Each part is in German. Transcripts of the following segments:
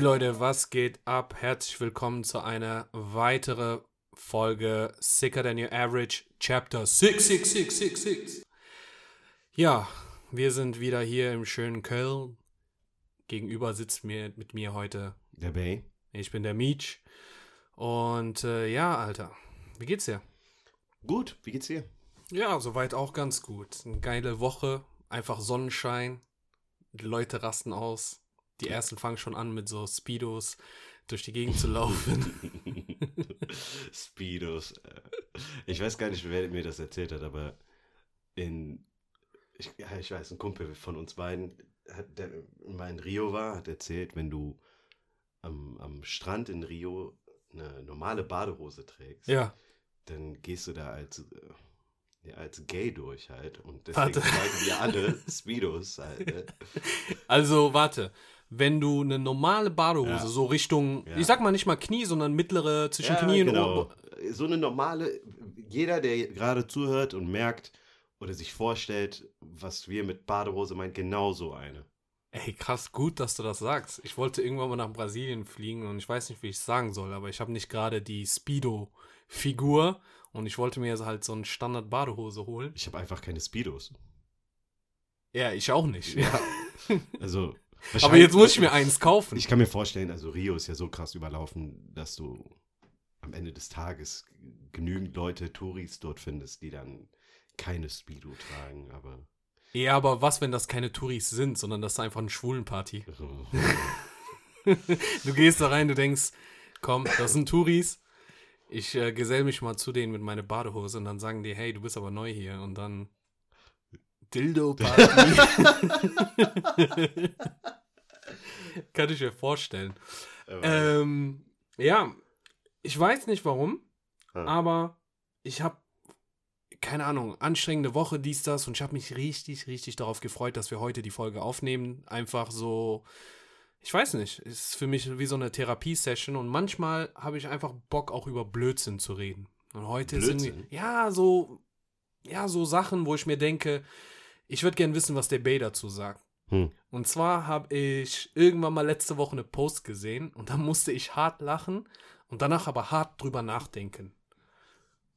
Hey Leute, was geht ab? Herzlich willkommen zu einer weiteren Folge Sicker Than Your Average Chapter 66666. Ja, wir sind wieder hier im schönen Köln. Gegenüber sitzt mir mit mir heute. Der Bay. Ich bin der Meech. Und äh, ja, Alter, wie geht's dir? Gut, wie geht's dir? Ja, soweit auch ganz gut. Eine geile Woche, einfach Sonnenschein. Die Leute rasten aus. Die ersten fangen schon an mit so Speedos durch die Gegend zu laufen. Speedos. äh, Ich weiß gar nicht, wer mir das erzählt hat, aber in, ich, ja, ich weiß, ein Kumpel von uns beiden, hat, der mal in Rio war, hat erzählt, wenn du am, am Strand in Rio eine normale Badehose trägst, ja, dann gehst du da als, äh, ja, als gay durch halt. Und Warte. deswegen tragen wir alle Speedos halt. Ne? also warte. Wenn du eine normale Badehose, Ja. so Richtung, Ja. ich sag mal nicht mal Knie, sondern mittlere zwischen Ja, Knie und genau. Ober. So eine normale, jeder, der gerade zuhört und merkt oder sich vorstellt, was wir mit Badehose meinen, genau so eine. Ey, krass, gut, dass du das sagst. Ich wollte irgendwann mal nach Brasilien fliegen und ich weiß nicht, wie ich es sagen soll, aber ich habe nicht gerade die Speedo-Figur und ich wollte mir halt so eine Standard-Badehose holen. Ich habe einfach keine Speedos. Ja, ich auch nicht. Ja. Also. Aber jetzt muss ich mir eins kaufen. Ich kann mir vorstellen, also Rio ist ja so krass überlaufen, dass du am Ende des Tages genügend Leute, Touris dort findest, die dann keine Speedo tragen, aber. Ja, aber was, wenn das keine Touris sind, sondern das ist einfach eine Schwulenparty? So. Du gehst da rein, du denkst, komm, das sind Touris. Ich äh, gesell mich mal zu denen mit meiner Badehose und dann sagen die, hey, du bist aber neu hier und dann Dildo-Party. Kann ich mir vorstellen. Ähm, ja, ich weiß nicht warum, Ah. aber ich habe keine Ahnung, anstrengende Woche, dies, das und ich habe mich richtig, richtig darauf gefreut, dass wir heute die Folge aufnehmen. Einfach so, ich weiß nicht, ist für mich wie so eine Therapiesession und manchmal habe ich einfach Bock auch über Blödsinn zu reden. Und heute Blödsinn? irgendwie, ja, so, ja, so Sachen, wo ich mir denke, ich würde gerne wissen, was der Bay dazu sagt. Hm. Und zwar habe ich irgendwann mal letzte Woche eine Post gesehen und da musste ich hart lachen und danach aber hart drüber nachdenken.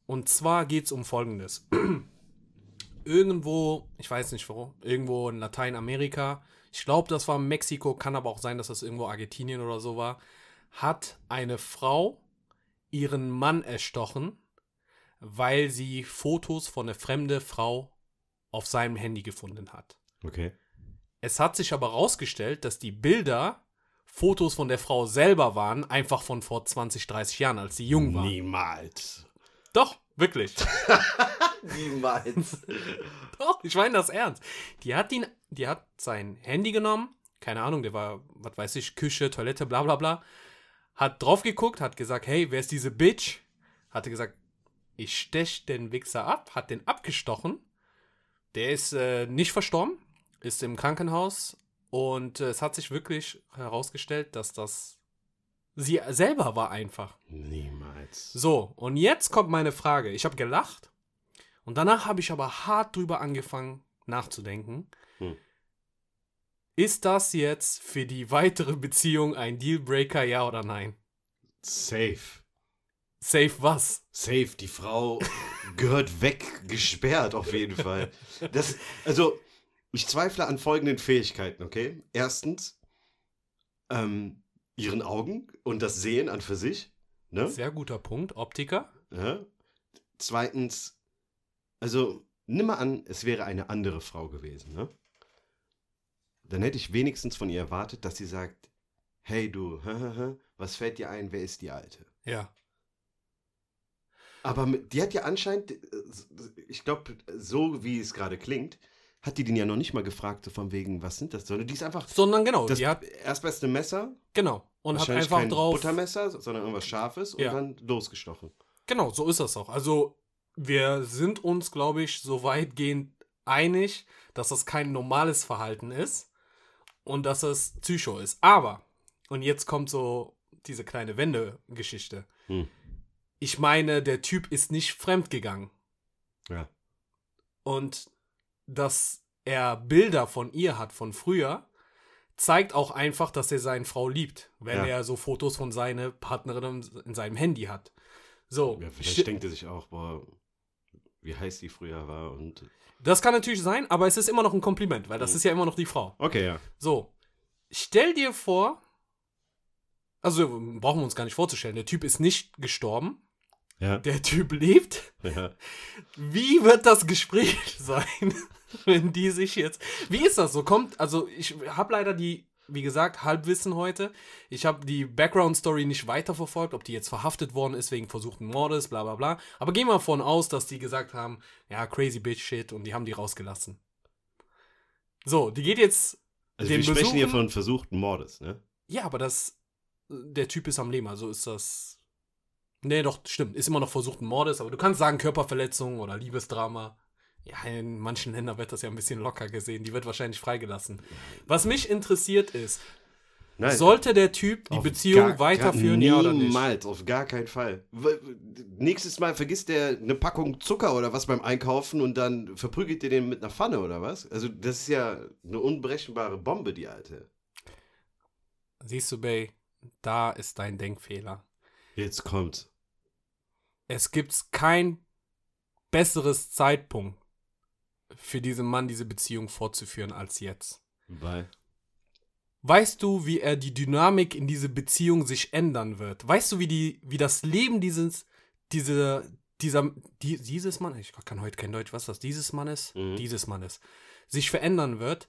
Und zwar geht es um Folgendes. irgendwo, ich weiß nicht wo, irgendwo in Lateinamerika, ich glaube, das war Mexiko, kann aber auch sein, dass das irgendwo Argentinien oder so war, hat eine Frau ihren Mann erstochen, weil sie Fotos von einer fremden Frau auf seinem Handy gefunden hat. Okay. Es hat sich aber herausgestellt, dass die Bilder Fotos von der Frau selber waren, einfach von vor 20, 30 Jahren, als sie jung war. Niemals. Doch, wirklich. Niemals. Doch, ich meine das ernst. Die hat ihn, die hat sein Handy genommen, keine Ahnung, der war, was weiß ich, Küche, Toilette, bla bla bla. Hat drauf geguckt, hat gesagt, hey, wer ist diese Bitch? Hatte gesagt, ich stech den Wichser ab, hat den abgestochen. Der ist äh, nicht verstorben, ist im Krankenhaus und äh, es hat sich wirklich herausgestellt, dass das sie selber war einfach. Niemals. So, und jetzt kommt meine Frage. Ich habe gelacht und danach habe ich aber hart drüber angefangen nachzudenken. Hm. Ist das jetzt für die weitere Beziehung ein Dealbreaker, ja oder nein? Safe. Safe was? Safe, die Frau gehört weggesperrt auf jeden Fall. Das, also, ich zweifle an folgenden Fähigkeiten, okay? Erstens, ähm, ihren Augen und das Sehen an für sich. Ne? Sehr guter Punkt. Optiker? Ja? Zweitens, also, nimm mal an, es wäre eine andere Frau gewesen, ne? Dann hätte ich wenigstens von ihr erwartet, dass sie sagt, hey du, was fällt dir ein, wer ist die Alte? Ja. Aber die hat ja anscheinend, äh, ich glaube, so wie es gerade klingt, hat die den ja noch nicht mal gefragt, so von wegen, was sind das? Sondern die ist einfach Sondern genau, das die hat, erstbeste Messer, genau. Und hat einfach kein drauf. Buttermesser, sondern irgendwas Scharfes und Ja. dann losgestochen. Genau, so ist das auch. Also, wir sind uns, glaube ich, so weitgehend einig, dass das kein normales Verhalten ist und dass es Psycho ist. Aber, und jetzt kommt so diese kleine Wende-Geschichte. Hm. Ich meine, der Typ ist nicht fremdgegangen. Ja. Und dass er Bilder von ihr hat von früher, zeigt auch einfach, dass er seine Frau liebt, wenn Ja. er so Fotos von seiner Partnerin in seinem Handy hat. So, Ja, vielleicht denkt er sich auch, boah, wie heiß die früher war und. das kann natürlich sein, aber es ist immer noch ein Kompliment, weil das Mhm. ist ja immer noch die Frau. Okay, ja. So, stell dir vor, also brauchen wir uns gar nicht vorzustellen, der Typ ist nicht gestorben, Ja. der Typ lebt. ja. Wie wird das Gespräch sein, wenn die sich jetzt. Wie ist das so? Kommt, also ich habe leider die, wie gesagt, Halbwissen heute. Ich habe die Background-Story nicht weiterverfolgt, ob die jetzt verhaftet worden ist wegen versuchten Mordes, bla bla bla. Aber gehen wir davon aus, dass die gesagt haben, ja, crazy bitch shit und die haben die rausgelassen. So, die geht jetzt. Also wir sprechen hier besuchen- von versuchten Mordes, ne? Ja, aber das. Der Typ ist am Leben, also ist das. Nee, doch, stimmt. Ist immer noch versuchten Mordes, aber du kannst sagen Körperverletzung oder Liebesdrama. Ja, in manchen Ländern wird das ja ein bisschen locker gesehen. Die wird wahrscheinlich freigelassen. Was mich interessiert ist, Nein. sollte der Typ die Beziehung gar- weiterführen, ja oder nicht? Niemals, auf gar keinen Fall. Nächstes Mal vergisst der eine Packung Zucker oder was beim Einkaufen und dann verprügelt ihr den mit einer Pfanne oder was? Also das ist ja eine unberechenbare Bombe, die alte. Siehst du, Bay, da ist dein Denkfehler. Jetzt kommt. Es gibt kein besseres Zeitpunkt für diesen Mann, diese Beziehung fortzuführen als jetzt. Weil. Weißt du, wie er die Dynamik in diese Beziehung sich ändern wird? Weißt du, wie die, wie das Leben dieses, diese, dieser, die, dieses Mann, ich kann heute kein Deutsch, was das dieses Mannes, Mhm. dieses Mannes, sich verändern wird?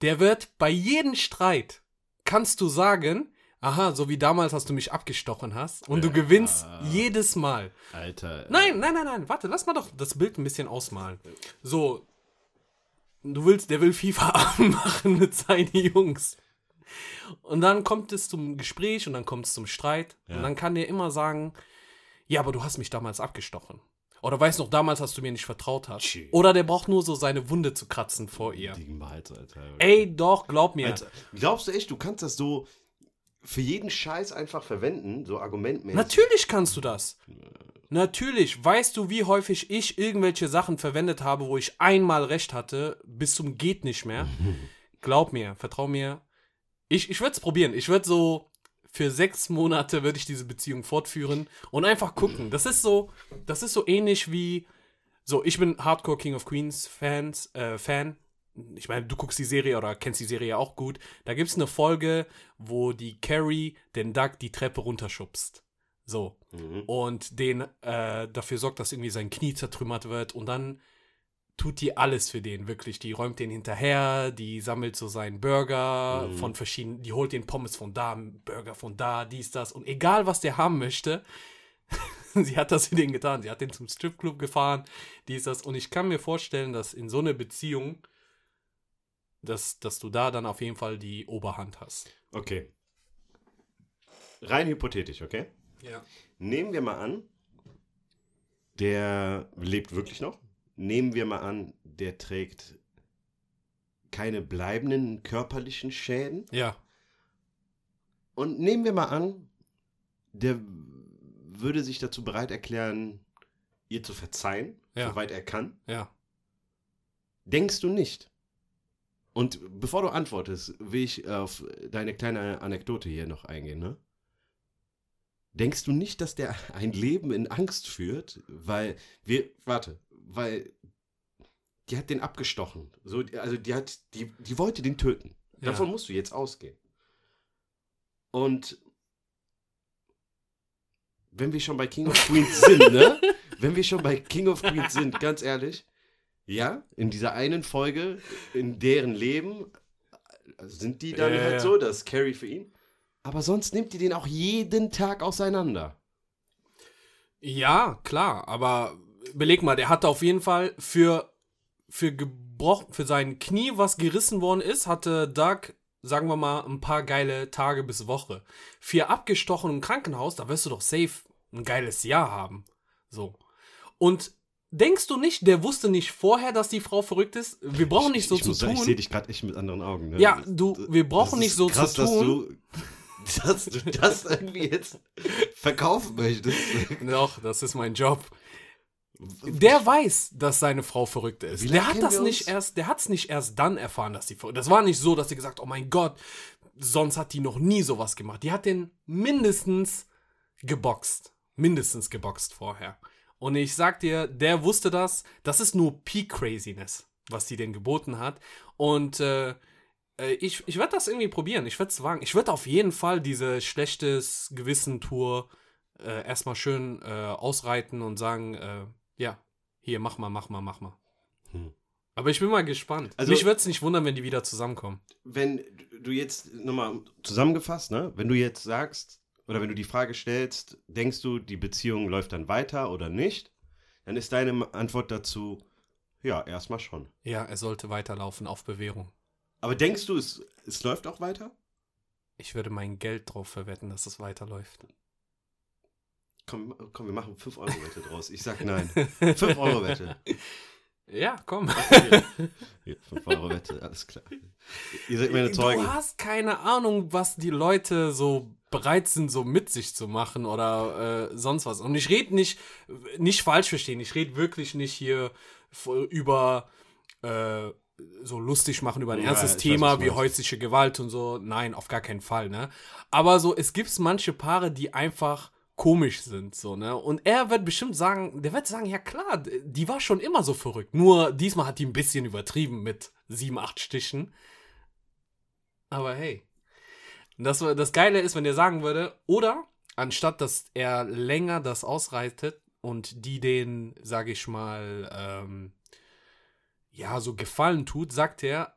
Der wird bei jedem Streit, kannst du sagen, aha, so wie damals, als du mich abgestochen hast, und du Ja. gewinnst jedes Mal. Alter. äh, Nein, nein, nein, nein, warte, lass mal doch das Bild ein bisschen ausmalen. So, du willst, der will FIFA machen mit seinen Jungs. Und dann kommt es zum Gespräch und dann kommt es zum Streit. Ja. Und dann kann der immer sagen, ja, aber du hast mich damals abgestochen. Oder weißt noch, damals hast du mir nicht vertraut hast. Tschü. Oder der braucht nur so seine Wunde zu kratzen vor ihr. Niemals, Alter. Ey, doch, glaub mir. Alter, glaubst du echt, du kannst das so für jeden Scheiß einfach verwenden, so argumentmäßig? Natürlich kannst du das. Natürlich. Weißt du, wie häufig ich irgendwelche Sachen verwendet habe, wo ich einmal recht hatte, bis zum geht nicht mehr? Glaub mir, vertrau mir. Ich, ich würde es probieren. Ich würde so für sechs Monate würde ich diese Beziehung fortführen und einfach gucken. Das ist so, das ist so ähnlich wie so. Ich bin Hardcore King of Queens Fans äh, Fan. Ich meine, du guckst die Serie oder kennst die Serie auch gut. Da gibt es eine Folge, wo die Carrie den Doug die Treppe runterschubst. So. Mhm. Und den äh, dafür sorgt, dass irgendwie sein Knie zertrümmert wird. Und dann tut die alles für den, wirklich. Die räumt den hinterher, die sammelt so seinen Burger Mhm. von verschiedenen, die holt den Pommes von da, Burger von da, dies, das. Und egal, was der haben möchte, sie hat das für den getan. Sie hat den zum Stripclub gefahren, dies, das. Und ich kann mir vorstellen, dass in so einer Beziehung, dass, dass du da dann auf jeden Fall die Oberhand hast. Okay. Rein hypothetisch, okay? Ja. Nehmen wir mal an, der lebt wirklich noch. Nehmen wir mal an, der trägt keine bleibenden körperlichen Schäden. Ja. Und nehmen wir mal an, der würde sich dazu bereit erklären, ihr zu verzeihen, Ja. soweit er kann. Ja. Denkst du nicht? Und bevor du antwortest, will ich auf deine kleine Anekdote hier noch eingehen, ne? Denkst du nicht, dass der ein Leben in Angst führt? Weil wir, warte, weil die hat den abgestochen. So, also die hat, die, die wollte den töten. Ja. Davon musst du jetzt ausgehen. Und wenn wir schon bei King of Queens sind, ne? Wenn wir schon bei King of Queens sind, ganz ehrlich, ja, in dieser einen Folge, in deren Leben, äh, sind die dann Ja, halt ja. so, das ist Carrie für ihn. Aber sonst nimmt die den auch jeden Tag auseinander. Ja, klar, aber überleg mal, der hatte auf jeden Fall für, für gebrochen, für sein Knie, was gerissen worden ist, hatte Doug, sagen wir mal, ein paar geile Tage bis Woche. Für abgestochen im Krankenhaus, da wirst du doch safe ein geiles Jahr haben. So. Und denkst du nicht, der wusste nicht vorher, dass die Frau verrückt ist? Wir brauchen nicht so ich zu muss tun. Ich sehe dich gerade echt mit anderen Augen. Ne? Ja, du, wir brauchen nicht so krass, zu tun. Dass du, dass du das irgendwie jetzt verkaufen möchtest. Doch, das ist mein Job. Der weiß, dass seine Frau verrückt ist. Der hat das nicht erst, der hat es nicht erst dann erfahren, dass die verrückt ist. Das war nicht so, dass sie gesagt, oh mein Gott, sonst hat die noch nie sowas gemacht. Die hat den mindestens geboxt. Mindestens geboxt vorher. Und ich sag dir, der wusste das. Das ist nur Peak Craziness, was die denn geboten hat. Und äh, äh, ich, ich werde das irgendwie probieren. Ich werde es wagen. Ich werde auf jeden Fall diese schlechtes Gewissen-Tour äh, erstmal schön äh, ausreiten und sagen, äh, ja, hier, mach mal, mach mal, mach mal. Hm. Aber ich bin mal gespannt. Also- Mich würde es nicht wundern, wenn die wieder zusammenkommen. Wenn du jetzt nochmal zusammengefasst, ne? Wenn du jetzt sagst, oder wenn du die Frage stellst, denkst du, die Beziehung läuft dann weiter oder nicht, dann ist deine Antwort dazu, ja, erstmal schon. Ja, er sollte weiterlaufen auf Bewährung. Aber denkst du, es, es läuft auch weiter? ich würde mein Geld drauf verwetten, dass es weiterläuft. Komm, komm, wir machen 5-Euro-Wette draus. Ich sag nein. 5-Euro-Wette. Ja, komm. Hier, 5-Euro-Wette, alles klar. Ihr seid meine Zeugen. Du hast keine Ahnung, was die Leute so bereit sind, so mit sich zu machen oder äh, sonst was. Und ich rede nicht, nicht falsch verstehen, ich rede wirklich nicht hier über äh, so lustig machen über ein Ja, ernstes weiß, Thema du wie häusliche Gewalt und so. Nein, auf gar keinen Fall, ne? Aber so, es gibt manche Paare, die einfach komisch sind, so, ne? Und er wird bestimmt sagen, der wird sagen, ja klar, die war schon immer so verrückt. Nur diesmal hat die ein bisschen übertrieben mit sieben, acht Stichen. Aber hey. Das, das Geile ist, wenn der sagen würde, oder anstatt dass er länger das ausreitet und die den, sage ich mal, ähm, ja, so Gefallen tut, sagt er,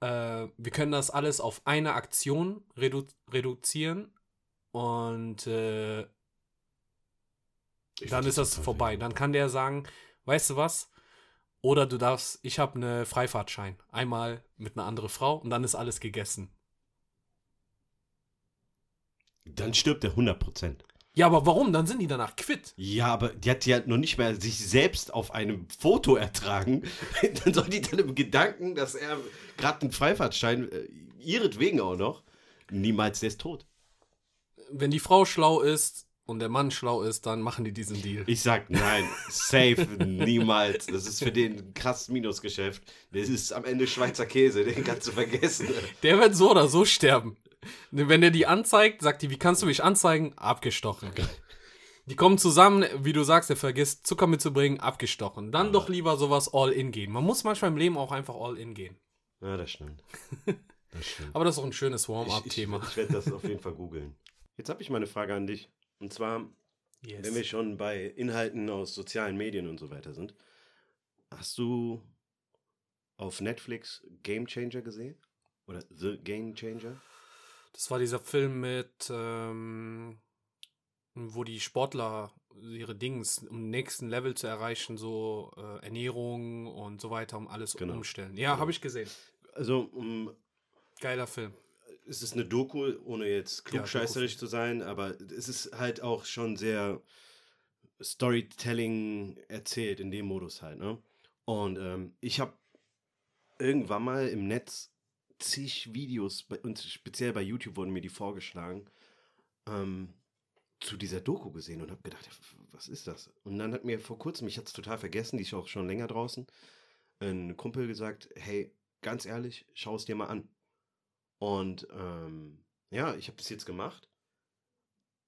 äh, wir können das alles auf eine Aktion redu reduzieren und äh, dann ist das vorbei. Dann kann der sagen, weißt du was? Oder du darfst, ich habe eine Freifahrtschein. Einmal mit einer anderen Frau und dann ist alles gegessen. Dann stirbt er 100%. Ja, aber warum? Dann sind die danach quitt. Ja, aber die hat ja noch nicht mehr sich selbst auf einem Foto ertragen. dann soll die dann im Gedanken, dass er gerade einen Freifahrtschein, äh, ihretwegen auch noch, niemals, der ist tot. Wenn die Frau schlau ist und der Mann schlau ist, dann machen die diesen Deal. Ich sag nein, safe, niemals. Das ist für den ein krasses Minusgeschäft. Das ist am Ende Schweizer Käse, den kannst du vergessen. Der wird so oder so sterben. Wenn der die anzeigt, sagt die, wie kannst du mich anzeigen? Abgestochen. Die kommen zusammen, wie du sagst, er vergisst Zucker mitzubringen, abgestochen. Dann doch lieber sowas All-In gehen. Man muss manchmal im Leben auch einfach All-In gehen. Ja, das stimmt. Das stimmt. Aber das ist auch ein schönes Ich, ich, Warm-up-Thema. ich werde das auf jeden Fall googeln. Jetzt habe ich mal eine Frage an dich. Und zwar, Yes. wenn wir schon bei Inhalten aus sozialen Medien und so weiter sind, hast du auf Netflix Game Changer gesehen? Oder The Game Changer? Das war dieser Film mit, ähm, wo die Sportler ihre Dings, um nächsten Level zu erreichen, so äh, Ernährung und so weiter, um alles Genau. umstellen. Ja, Genau. habe ich gesehen. Also, um, Geiler Film. Es ist eine Doku, ohne jetzt klugscheißerisch zu sein, aber es ist halt auch schon sehr Storytelling erzählt in dem Modus halt, ne? Und ähm, ich habe irgendwann mal im Netz zig Videos, bei, und speziell bei YouTube wurden mir die vorgeschlagen, ähm, zu dieser Doku gesehen und habe gedacht, was ist das? Und dann hat mir vor kurzem, ich hatte es total vergessen, die ist auch schon länger draußen, ein Kumpel gesagt, hey, ganz ehrlich, schau es dir mal an. Und ähm, ja, ich habe das jetzt gemacht.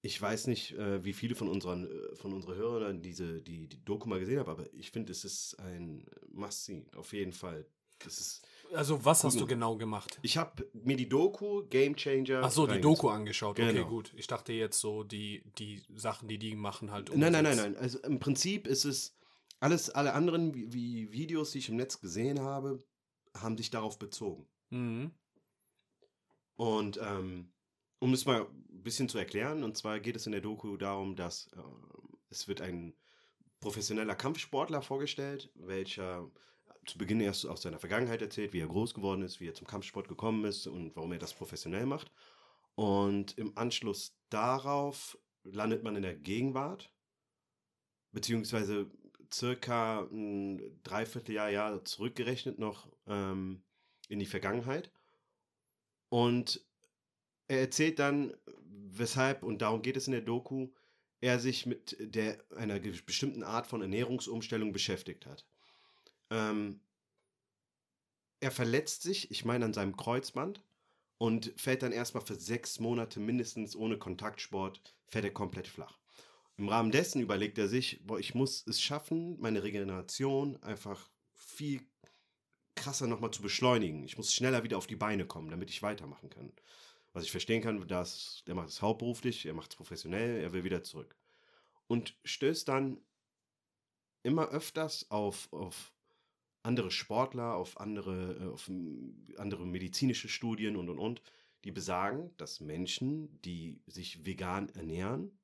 Ich weiß nicht, äh, wie viele von unseren äh, von unseren Hörern diese die, die Doku mal gesehen haben, aber ich finde, es ist ein Must-See, auf jeden Fall. Das ist, Also, was hast du genau gemacht? ich habe mir die Doku Game Changer. Ach so, die. Doku angeschaut. Okay, Genau. gut. Ich dachte jetzt so, die, die Sachen, die die machen, halt Nein, nein, nein, umgesetzt. nein. Also im Prinzip ist es alles, alle anderen wie, wie Videos, die ich im Netz gesehen habe, haben sich darauf bezogen. Mhm. Und ähm, um es mal ein bisschen zu erklären, und zwar geht es in der Doku darum, dass äh, es wird ein professioneller Kampfsportler vorgestellt, welcher zu Beginn erst aus seiner Vergangenheit erzählt, wie er groß geworden ist, wie er zum Kampfsport gekommen ist und warum er das professionell macht. Und im Anschluss darauf landet man in der Gegenwart, beziehungsweise circa ein Dreivierteljahr Jahr zurückgerechnet noch ähm, in die Vergangenheit. Und er erzählt dann, weshalb, und darum geht es in der Doku, er sich mit der, einer bestimmten Art von Ernährungsumstellung beschäftigt hat. Ähm, er verletzt sich, ich meine an seinem Kreuzband, und fällt dann erstmal für sechs Monate mindestens ohne Kontaktsport, fällt er komplett flach. Im Rahmen dessen überlegt er sich, boah, ich muss es schaffen, meine Regeneration einfach viel krasser nochmal zu beschleunigen. Ich muss schneller wieder auf die Beine kommen, damit ich weitermachen kann. Was ich verstehen kann, dass der macht es hauptberuflich, er macht es professionell, er will wieder zurück. Und stößt dann immer öfters auf, auf andere Sportler, auf andere, äh, auf m, andere medizinische Studien und und und, die besagen, dass Menschen, die sich vegan ernähren,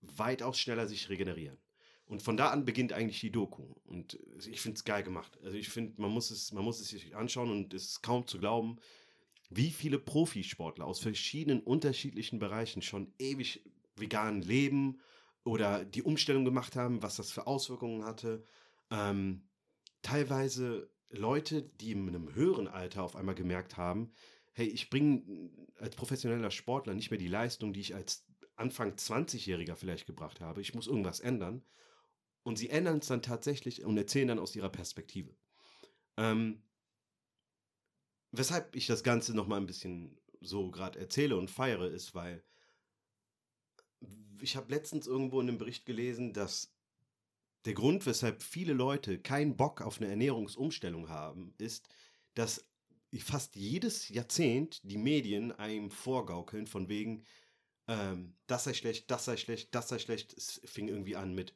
weitaus schneller sich regenerieren. Und von da an beginnt eigentlich die Doku. Und ich finde es geil gemacht. Also ich finde, man muss es, man muss es sich anschauen und es ist kaum zu glauben, wie viele Profisportler aus verschiedenen unterschiedlichen Bereichen schon ewig vegan leben oder die Umstellung gemacht haben, was das für Auswirkungen hatte. Ähm, teilweise Leute, die in einem höheren Alter auf einmal gemerkt haben, hey, ich bringe als professioneller Sportler nicht mehr die Leistung, die ich als Anfang 20-Jähriger vielleicht gebracht habe. Ich muss irgendwas ändern. Und sie ändern es dann tatsächlich und erzählen dann aus ihrer Perspektive. Ähm, weshalb ich das Ganze noch mal ein bisschen so gerade erzähle und feiere, ist, weil ich habe letztens irgendwo in einem Bericht gelesen, dass der Grund, weshalb viele Leute keinen Bock auf eine Ernährungsumstellung haben, ist, dass fast jedes Jahrzehnt die Medien einem vorgaukeln von wegen, ähm, das sei schlecht, das sei schlecht, das sei schlecht. Es fing irgendwie an mit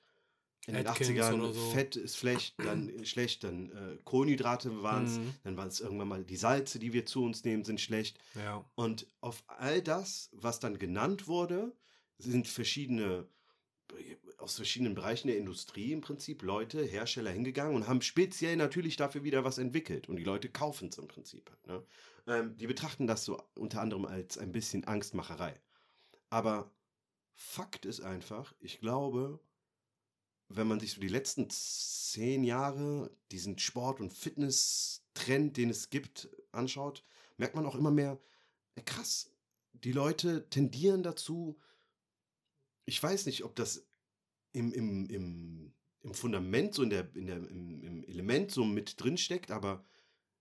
in den Atkins 80ern, oder so. Fett ist schlecht, dann schlecht, dann äh, Kohlenhydrate waren es, Mhm. dann waren es irgendwann mal die Salze, die wir zu uns nehmen, sind schlecht. Ja. Und auf all das, was dann genannt wurde, sind verschiedene, aus verschiedenen Bereichen der Industrie im Prinzip Leute, Hersteller hingegangen und haben speziell natürlich dafür wieder was entwickelt. Und die Leute kaufen es im Prinzip. halt, Ne? Ähm, die betrachten das so unter anderem als ein bisschen Angstmacherei. Aber Fakt ist einfach, ich glaube, wenn man sich so die letzten zehn Jahre diesen Sport- und Fitness-Trend, den es gibt, anschaut, merkt man auch immer mehr, krass, die Leute tendieren dazu, ich weiß nicht, ob das im, im, im, im Fundament, so in der, in der, im, im Element so mit drin steckt, aber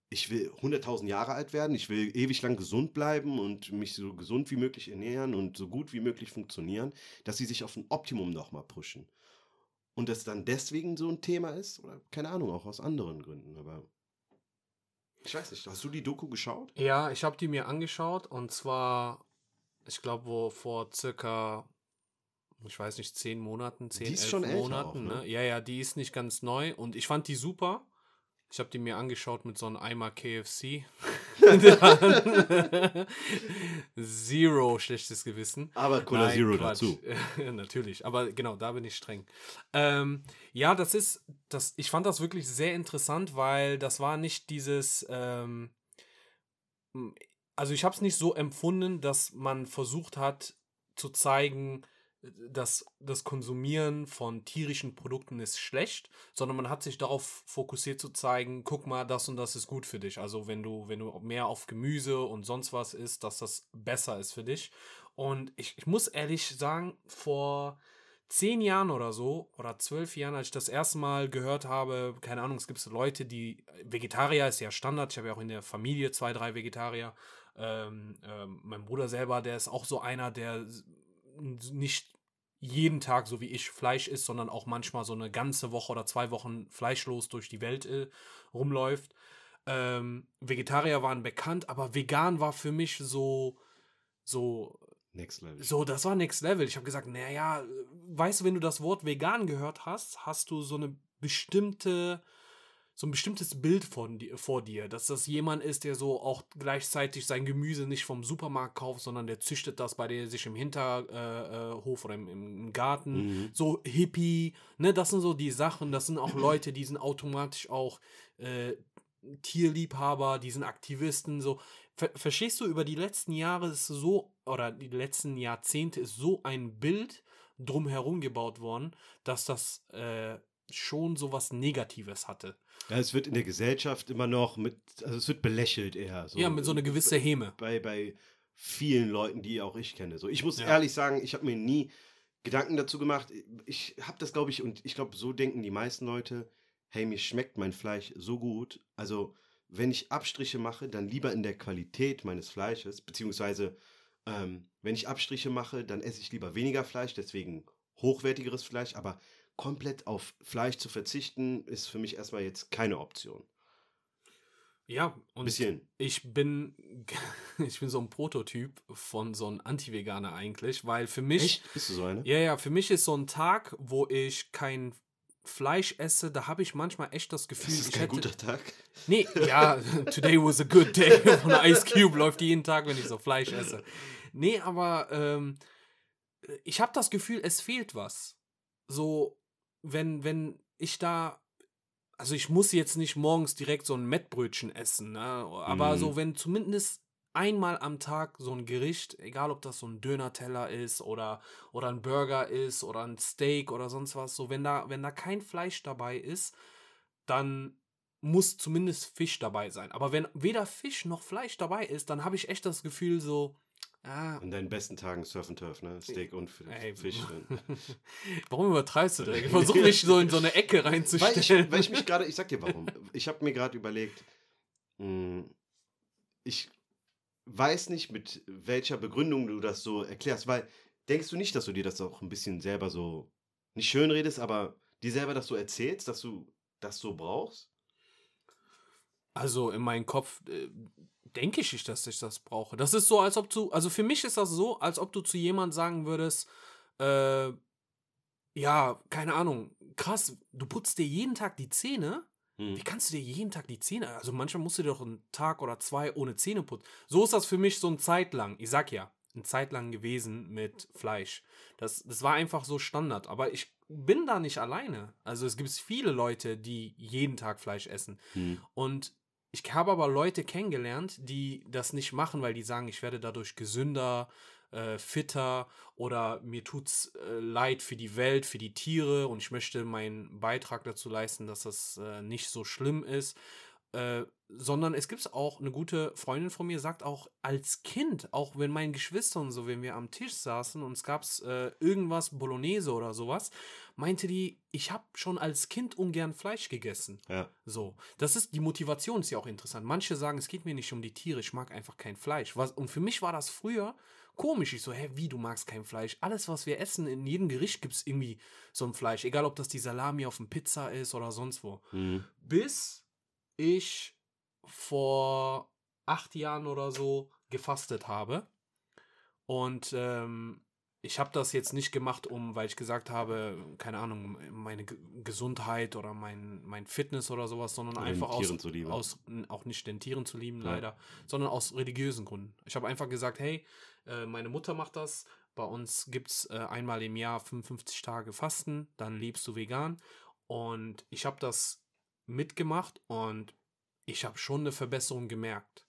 ich will 100.000 Jahre alt werden, ich will ewig lang gesund bleiben und mich so gesund wie möglich ernähren und so gut wie möglich funktionieren, dass sie sich auf ein Optimum nochmal pushen. Und das dann deswegen so ein Thema ist, oder keine Ahnung, auch aus anderen Gründen, aber ich weiß nicht, hast du die Doku geschaut? Ja, ich habe die mir angeschaut und zwar, ich glaube, wo vor circa, ich weiß nicht, zehn Monaten, zehn, Die ist elf schon Monaten. auch, ne? ne? Ja, ja, die ist nicht ganz neu und ich fand die super. Ich habe die mir angeschaut mit so einem Eimer KFC. Zero schlechtes Gewissen. Aber Cola Nein, Zero Quatsch. dazu. Natürlich, aber genau, da bin ich streng. Ähm, ja, das ist, das, ich fand das wirklich sehr interessant, weil das war nicht dieses, ähm, also ich habe es nicht so empfunden, dass man versucht hat zu zeigen, dass das Konsumieren von tierischen Produkten ist schlecht, sondern man hat sich darauf fokussiert zu zeigen, guck mal, das und das ist gut für dich. Also wenn du, wenn du mehr auf Gemüse und sonst was isst, dass das besser ist für dich. Und ich, ich muss ehrlich sagen, vor zehn Jahren oder so, oder zwölf Jahren, als ich das erste Mal gehört habe, keine Ahnung, es gibt Leute, die, Vegetarier ist ja Standard, ich habe ja auch in der Familie zwei, drei Vegetarier. Ähm, ähm, mein Bruder selber, der ist auch so einer, der nicht jeden Tag, so wie ich, Fleisch isst, sondern auch manchmal so eine ganze Woche oder zwei Wochen fleischlos durch die Welt äh, rumläuft. Ähm, Vegetarier waren bekannt, aber vegan war für mich so, so Next Level. so, das war Next Level. Ich habe gesagt, naja, weißt du, wenn du das Wort vegan gehört hast, hast du so eine bestimmte, so ein bestimmtes Bild von dir, vor dir, dass das jemand ist, der so auch gleichzeitig sein Gemüse nicht vom Supermarkt kauft, sondern der züchtet das bei der sich im Hinterhof äh, äh, oder im, im Garten. Mhm. So Hippie, ne, das sind so die Sachen, das sind auch Leute, die sind automatisch auch äh, Tierliebhaber, die sind Aktivisten, so. Ver verstehst du, über die letzten Jahre ist so, oder die letzten Jahrzehnte ist so ein Bild drumherum gebaut worden, dass das äh, schon so was Negatives hatte. Ja, es wird in der Gesellschaft immer noch mit, also es wird belächelt eher. So. ja, mit so einer gewissen Häme. Bei, bei vielen Leuten, die auch ich kenne. So, ich muss Ja. ehrlich sagen, ich habe mir nie Gedanken dazu gemacht. Ich habe das, glaube ich, und ich glaube, so denken die meisten Leute, hey, mir schmeckt mein Fleisch so gut. Also, wenn ich Abstriche mache, dann lieber in der Qualität meines Fleisches, beziehungsweise ähm, wenn ich Abstriche mache, dann esse ich lieber weniger Fleisch, deswegen hochwertigeres Fleisch, aber komplett auf Fleisch zu verzichten, ist für mich erstmal jetzt keine Option. Ja, und Bisschen. ich bin ich bin so ein Prototyp von so einem Anti-Veganer eigentlich, weil für mich Echt? Bist du so eine? Ja, ja, für mich ist so ein Tag, wo ich kein Fleisch esse, da habe ich manchmal echt das Gefühl, Das ist ich kein hätte guter Tag. Nee, ja, today was a good day. Von Ice Cube läuft jeden Tag, wenn ich so Fleisch esse. Nee, aber ähm, ich habe das Gefühl, es fehlt was. So, wenn, wenn ich da. Also ich muss jetzt nicht morgens direkt so ein Mettbrötchen essen, ne? aber Mhm. so, wenn zumindest einmal am Tag so ein Gericht, egal ob das so ein Döner-Teller ist oder, oder ein Burger ist oder ein Steak oder sonst was, so wenn da, wenn da kein Fleisch dabei ist, dann muss zumindest Fisch dabei sein. Aber wenn weder Fisch noch Fleisch dabei ist, dann habe ich echt das Gefühl so, ah, An deinen besten Tagen Surf and Turf, ne? Steak und Ey, Fisch warum übertreibst du direkt? Ich versuche mich so in so eine Ecke Weil reinzustellen. ich, weil ich mich gerade, ich sag dir warum. Ich habe mir gerade überlegt, mh, ich weiß nicht, mit welcher Begründung du das so erklärst, weil denkst du nicht, dass du dir das auch ein bisschen selber so, nicht schön redest, aber dir selber das so erzählst, dass du das so brauchst? Also in meinem Kopf äh, denke ich nicht, dass ich das brauche. Das ist so, als ob du, also für mich ist das so, als ob du zu jemand sagen würdest, äh, ja, keine Ahnung, krass, du putzt dir jeden Tag die Zähne. Hm. Wie kannst du dir jeden Tag die Zähne, also manchmal musst du dir doch einen Tag oder zwei ohne Zähne putzen. So ist das für mich so eine Zeit lang, ich sag ja, eine Zeit lang gewesen mit Fleisch. Das, das war einfach so Standard, aber ich bin da nicht alleine. Also es gibt viele Leute, die jeden Tag Fleisch essen. Hm. Und ich habe aber Leute kennengelernt, die das nicht machen, weil die sagen, ich werde dadurch gesünder, äh, fitter oder mir tut's äh, leid für die Welt, für die Tiere und ich möchte meinen Beitrag dazu leisten, dass das äh, nicht so schlimm ist. Äh, sondern es gibt auch, eine gute Freundin von mir sagt auch als Kind, auch wenn meine Geschwister und so, wenn wir am Tisch saßen und es gab äh, irgendwas Bolognese oder sowas, meinte die, ich habe schon als Kind ungern Fleisch gegessen. Ja. So, das ist die Motivation ist ja auch interessant. Manche sagen, es geht mir nicht um die Tiere, ich mag einfach kein Fleisch. Was, und für mich war das früher komisch. Ich so, hä, wie du magst kein Fleisch? Alles, was wir essen, in jedem Gericht gibt es irgendwie so ein Fleisch. Egal, ob das die Salami auf dem Pizza ist oder sonst wo. Hm. Bis ich vor acht Jahren oder so gefastet habe. Und ähm, ich habe das jetzt nicht gemacht, um, weil ich gesagt habe, keine Ahnung, meine G Gesundheit oder mein, mein Fitness oder sowas, sondern einfach aus, Tieren zuliebe. aus, auch nicht den Tieren zu lieben, Ja. leider, sondern aus religiösen Gründen. Ich habe einfach gesagt, hey, äh, meine Mutter macht das, bei uns gibt es äh, einmal im Jahr 55 Tage Fasten, dann lebst du vegan. Und ich habe das mitgemacht und ich habe schon eine Verbesserung gemerkt.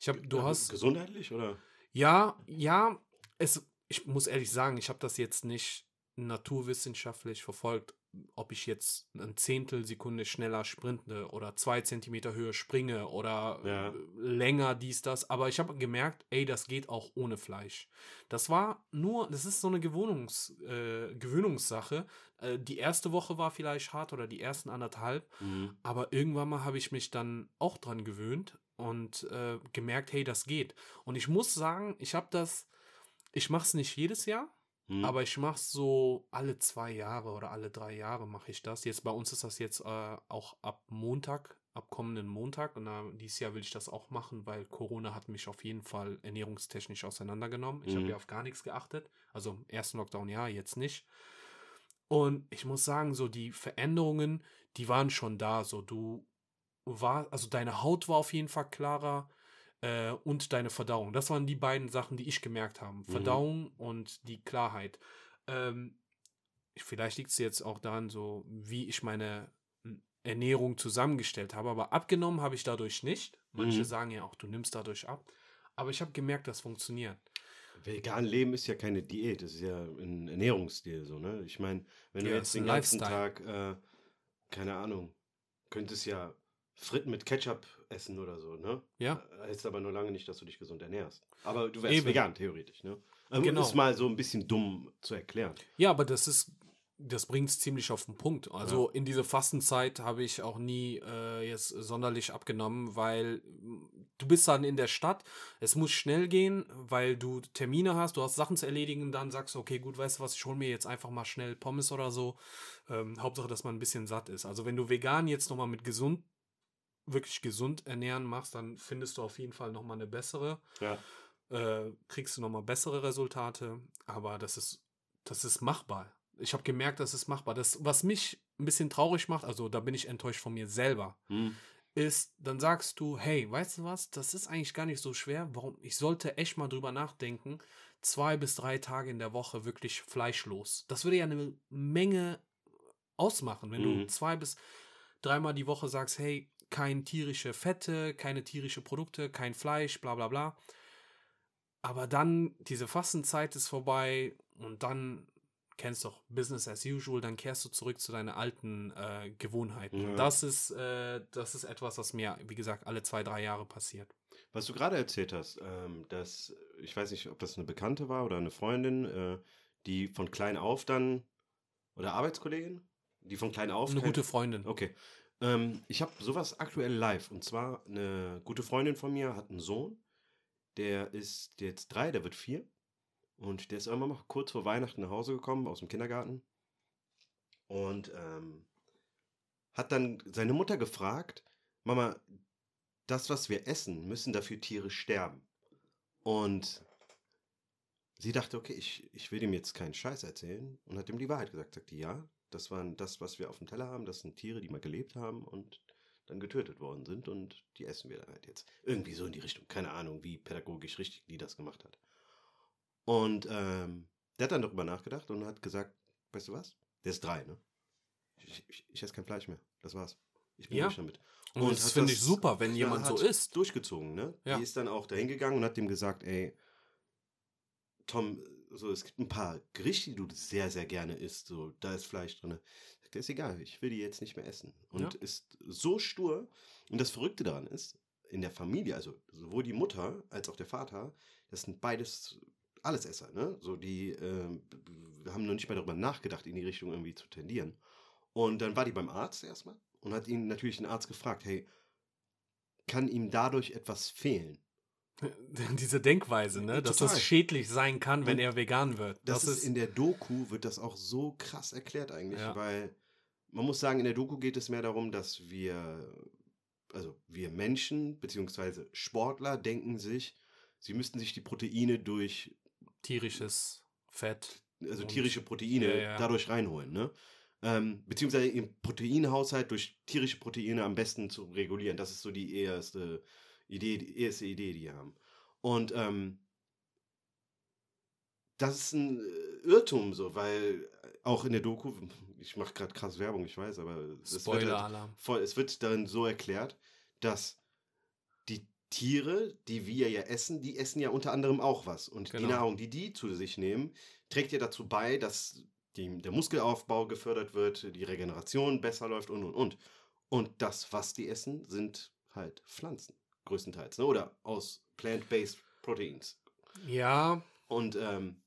Ich habe, du Ja, hast, Gesundheitlich oder? ja, ja, es, ich muss ehrlich sagen, ich habe das jetzt nicht naturwissenschaftlich verfolgt, ob ich jetzt ein Zehntelsekunde schneller sprinte oder zwei Zentimeter höher springe oder Ja. länger dies, das. Aber ich habe gemerkt, ey, das geht auch ohne Fleisch. Das war nur, das ist so eine Gewöhnungs, äh, Gewöhnungssache. Äh, die erste Woche war vielleicht hart oder die ersten anderthalb. Hm. Aber irgendwann mal habe ich mich dann auch dran gewöhnt und äh, gemerkt, hey, das geht. Und ich muss sagen, ich habe das, ich mache es nicht jedes Jahr, Hm. aber ich mache es so alle zwei Jahre oder alle drei Jahre mache ich das. Jetzt bei uns ist das jetzt äh, auch ab Montag, ab kommenden Montag. Und äh, dieses Jahr will ich das auch machen, weil Corona hat mich auf jeden Fall ernährungstechnisch auseinandergenommen. Ich habe Mhm. ja auf gar nichts geachtet. Also im ersten Lockdown ja, jetzt nicht. Und ich muss sagen, so die Veränderungen, die waren schon da. So du war, also deine Haut war auf jeden Fall klarer äh, und deine Verdauung. Das waren die beiden Sachen, die ich gemerkt habe. Verdauung und die Klarheit. Ähm, ich- vielleicht liegt es jetzt auch daran, so wie ich meine m, Ernährung zusammengestellt habe, aber abgenommen habe ich dadurch nicht. Manche Mhm. sagen ja auch, du nimmst dadurch ab. Aber ich habe gemerkt, das funktioniert. Vegan leben ist ja keine Diät, das ist ja ein Ernährungsstil so, ne? Ich meine, wenn du Ja, jetzt ist den ganzen Lifestyle. Tag, äh, keine Ahnung, könntest ja Fritten mit Ketchup essen oder so, ne? Ja. Heißt aber nur lange nicht, dass du dich gesund ernährst. Aber du wärst Eben. vegan, theoretisch, ne? Um Genau. es mal so ein bisschen dumm zu erklären. Ja, aber das ist, das bringt es ziemlich auf den Punkt. Also in diese Fastenzeit habe ich auch nie äh, jetzt sonderlich abgenommen, weil du bist dann in der Stadt, es muss schnell gehen, weil du Termine hast, du hast Sachen zu erledigen, dann sagst du, okay, gut, weißt du was, ich hole mir jetzt einfach mal schnell Pommes oder so. Ähm, Hauptsache, dass man ein bisschen satt ist. Also wenn du vegan jetzt nochmal mit gesund, wirklich gesund ernähren machst, dann findest du auf jeden Fall nochmal eine bessere Ja. äh, kriegst du nochmal bessere Resultate, aber das ist, das ist machbar. Ich habe gemerkt, das ist machbar. Das, was mich ein bisschen traurig macht, also da bin ich enttäuscht von mir selber, Hm. ist, dann sagst du, hey, weißt du was, das ist eigentlich gar nicht so schwer. Warum? Ich sollte echt mal drüber nachdenken, zwei bis drei Tage in der Woche wirklich fleischlos. Das würde ja eine Menge ausmachen, wenn Mhm. du zwei bis dreimal die Woche sagst, hey, kein tierische Fette, keine tierische Produkte, kein Fleisch, bla bla bla. Aber dann, diese Fastenzeit ist vorbei und dann kennst doch Business as usual, dann kehrst du zurück zu deinen alten äh, Gewohnheiten. Ja. Das ist, äh, das ist etwas, was mir, wie gesagt, alle zwei, drei Jahre passiert. Was du gerade erzählt hast, ähm, dass, ich weiß nicht, ob das eine Bekannte war oder eine Freundin, äh, die von klein auf dann, oder Arbeitskollegin, die von klein auf. Eine gute Freundin. Okay. Ähm, ich habe sowas aktuell live. Und zwar eine gute Freundin von mir hat einen Sohn. Der ist jetzt drei, der wird vier. Und der ist irgendwann mal kurz vor Weihnachten nach Hause gekommen aus dem Kindergarten. Und ähm, hat dann seine Mutter gefragt, Mama, das, was wir essen, müssen dafür Tiere sterben. Und sie dachte, okay, ich, ich will ihm jetzt keinen Scheiß erzählen. Und hat ihm die Wahrheit gesagt. Sagte, ja, das waren das, was wir auf dem Teller haben. Das sind Tiere, die mal gelebt haben und dann getötet worden sind. Und die essen wir dann halt jetzt. Irgendwie so in die Richtung. Keine Ahnung, wie pädagogisch richtig die das gemacht hat. Und ähm, der hat dann darüber nachgedacht und hat gesagt, weißt du was? Der ist drei, ne? Ich, ich, ich esse kein Fleisch mehr. Das war's. Ich bin Ja. durch damit. Und, das hat finde ich super, wenn jemand so ist. Durchgezogen, ne? Ja. Die ist dann auch dahin gegangen und hat dem gesagt, ey, Tom, so, es gibt ein paar Gerichte, die du sehr, sehr gerne isst. So, da ist Fleisch drin. Sagt er, ist egal, ich will die jetzt nicht mehr essen. Und Ja. ist so stur. Und das Verrückte daran ist, in der Familie, also sowohl die Mutter als auch der Vater, das sind beides Allesesser, ne? So, die b- haben noch nicht mal darüber nachgedacht, in die Richtung irgendwie zu tendieren. Und dann war die beim Arzt erstmal und hat ihn natürlich den Arzt gefragt, hey, kann ihm dadurch etwas fehlen? Diese Denkweise, ne? Dass das schädlich sein kann, wenn er vegan wird. Das, ist in der Doku, wird das auch so krass erklärt eigentlich, Ja. weil man muss sagen, in der Doku geht es mehr darum, dass wir, also wir Menschen, beziehungsweise Sportler denken sich, sie müssten sich die Proteine durch, tierisches Fett. also tierische Proteine Ja, ja. dadurch reinholen, ne? Ähm, beziehungsweise im Proteinhaushalt durch tierische Proteine am besten zu regulieren. Das ist so die erste Idee, die erste Idee, die die haben. Und ähm, das ist ein äh, Irrtum so, weil auch in der Doku, ich mache gerade krass Werbung, ich weiß, aber es wird, halt Spoiler-Alarm. voll, es wird darin so erklärt, dass die Tiere, die wir ja essen, die essen ja unter anderem auch was. Und die Genau. Nahrung, die die zu sich nehmen, trägt ja dazu bei, dass die, der Muskelaufbau gefördert wird, die Regeneration besser läuft und und und. Und das, was die essen, sind halt Pflanzen, größtenteils. Ne? Oder aus plant-based Proteins. Ja, Und, ähm,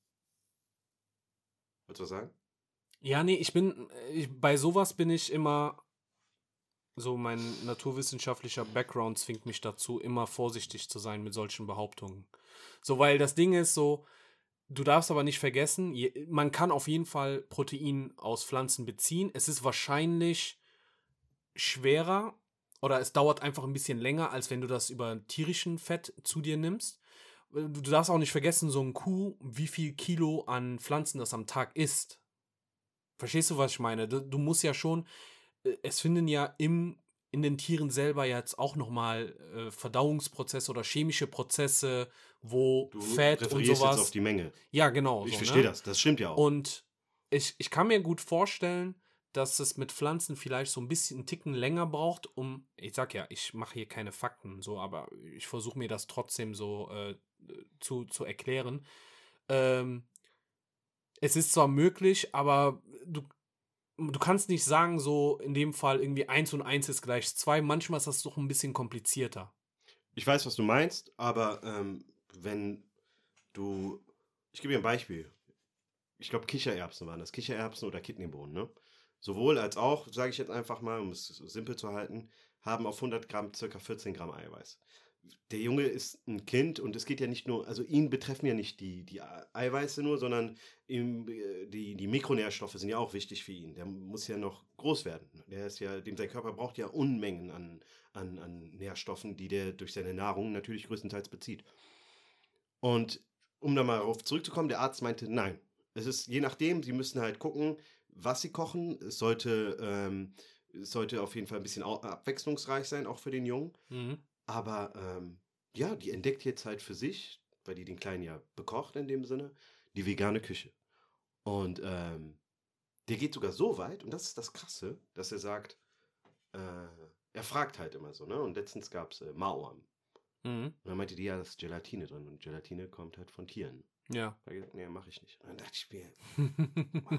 wolltest du was sagen? Ja, nee, ich bin, ich, bei sowas bin ich immer, so mein naturwissenschaftlicher Background zwingt mich dazu, immer vorsichtig zu sein mit solchen Behauptungen. So, weil das Ding ist so, du darfst aber nicht vergessen, je, man kann auf jeden Fall Protein aus Pflanzen beziehen. Es ist wahrscheinlich schwerer oder es dauert einfach ein bisschen länger, als wenn du das über tierischen Fett zu dir nimmst. Du du darfst auch nicht vergessen, so ein Kuh, wie viel Kilo an Pflanzen das am Tag isst. Verstehst du, was ich meine? Du, du musst ja schon, äh, es finden ja im, in den Tieren selber jetzt auch nochmal äh, Verdauungsprozesse oder chemische Prozesse, wo Du Fett und sowas. jetzt auf die Menge. ja, genau. Ich so, verstehe ne? das, das stimmt ja auch. Und ich, ich kann mir gut vorstellen, dass es mit Pflanzen vielleicht so ein bisschen einen Ticken länger braucht, um, ich sag ja, ich mache hier keine Fakten, so, aber ich versuche mir das trotzdem so äh, zu, zu erklären. Ähm, es ist zwar möglich, aber du, du kannst nicht sagen, so in dem Fall irgendwie 1 und 1 ist gleich 2. Manchmal ist das doch ein bisschen komplizierter. Ich weiß, was du meinst, aber ähm, wenn du. Ich gebe dir ein Beispiel. Ich glaube, Kichererbsen waren das. Kichererbsen oder Kidneybohnen, ne? Sowohl als auch, sage ich jetzt einfach mal, um es simpel zu halten, haben auf 100 Gramm circa 14 Gramm Eiweiß. Der Junge ist ein Kind und es geht ja nicht nur, also ihn betreffen ja nicht die, die Eiweiße nur, sondern ihm, äh, die, die Mikronährstoffe sind ja auch wichtig für ihn. Der muss ja noch groß werden. Der ist ja, dem sein Körper braucht ja Unmengen an, an, an Nährstoffen, die der durch seine Nahrung natürlich größtenteils bezieht. Und um da mal darauf zurückzukommen, der Arzt meinte, nein. Es ist je nachdem, sie müssen halt gucken, was sie kochen. Es sollte, ähm, sollte auf jeden Fall ein bisschen abwechslungsreich sein, auch für den Jungen. Mhm. Aber ähm, ja, die entdeckt jetzt halt für sich, weil die den Kleinen ja bekocht in dem Sinne, die vegane Küche. Und ähm, der geht sogar so weit, und das ist das Krasse, dass er sagt, äh, er fragt halt immer so, ne? Und letztens gab es äh, Mauern. Mhm. Und dann meinte die, ja, da ist Gelatine drin. Und Gelatine kommt halt von Tieren. Ja. Da gesagt, nee, mach ich nicht. Und dann dachte ich mir,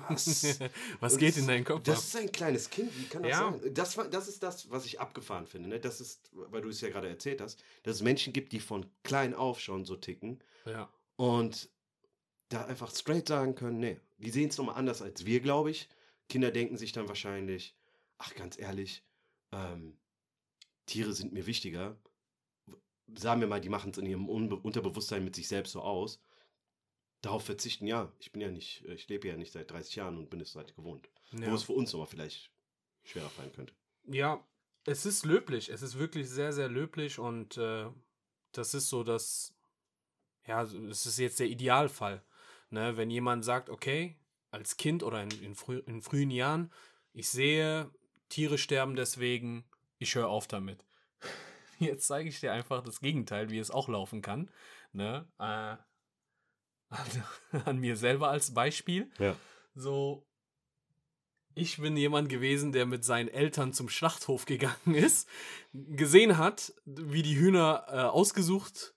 was? was geht in deinen Kopf? Das ab? ist ein kleines Kind, wie kann das ja. sein? Das, das ist das, was ich abgefahren finde. Ne? Das ist, weil du es ja gerade erzählt hast, dass es Menschen gibt, die von klein auf schon so ticken. Ja. Und da einfach straight sagen können, nee, die sehen es nochmal anders als wir, glaube ich. Kinder denken sich dann wahrscheinlich, ach ganz ehrlich, ähm, Tiere sind mir wichtiger. Sagen wir mal, die machen es in ihrem Unbe Unterbewusstsein mit sich selbst so aus. Darauf verzichten, ja, ich bin ja nicht, ich lebe ja nicht seit 30 Jahren und bin es seit gewohnt. Ja. Wo es für uns nochmal vielleicht schwerer fallen könnte. Ja, es ist löblich. Es ist wirklich sehr, sehr löblich und äh, das ist so das, ja, es ist jetzt der Idealfall. Ne? Wenn jemand sagt, okay, als Kind oder in, in, frü in frühen Jahren, ich sehe, Tiere sterben deswegen, ich höre auf damit. Jetzt zeige ich dir einfach das Gegenteil, wie es auch laufen kann. Ne? Äh, an, an, mir selber als Beispiel. Ja. So, ich bin jemand gewesen, der mit seinen Eltern zum Schlachthof gegangen ist, gesehen hat, wie die Hühner äh, ausgesucht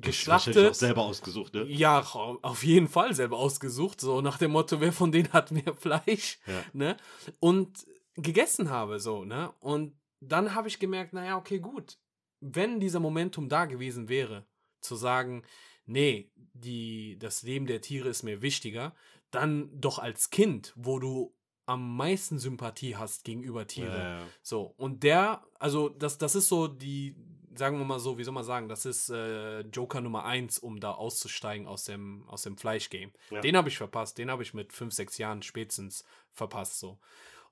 geschlachtet. Auch selber ausgesucht, ne? Ja, auf jeden Fall selber ausgesucht. So nach dem Motto, wer von denen hat mehr Fleisch, ja. ne? Und gegessen habe, so, ne? Und dann habe ich gemerkt, naja, okay, gut. Wenn dieser Momentum da gewesen wäre, zu sagen, nee, die, das Leben der Tiere ist mir wichtiger, dann doch als Kind, wo du am meisten Sympathie hast gegenüber Tieren. Ja, ja. So, und der, also das, das ist so die, sagen wir mal so, wie soll man sagen, das ist äh, Joker Nummer 1, um da auszusteigen aus dem, aus dem Fleischgame. Ja. Den habe ich verpasst, den habe ich mit 5, 6 Jahren spätestens verpasst. So.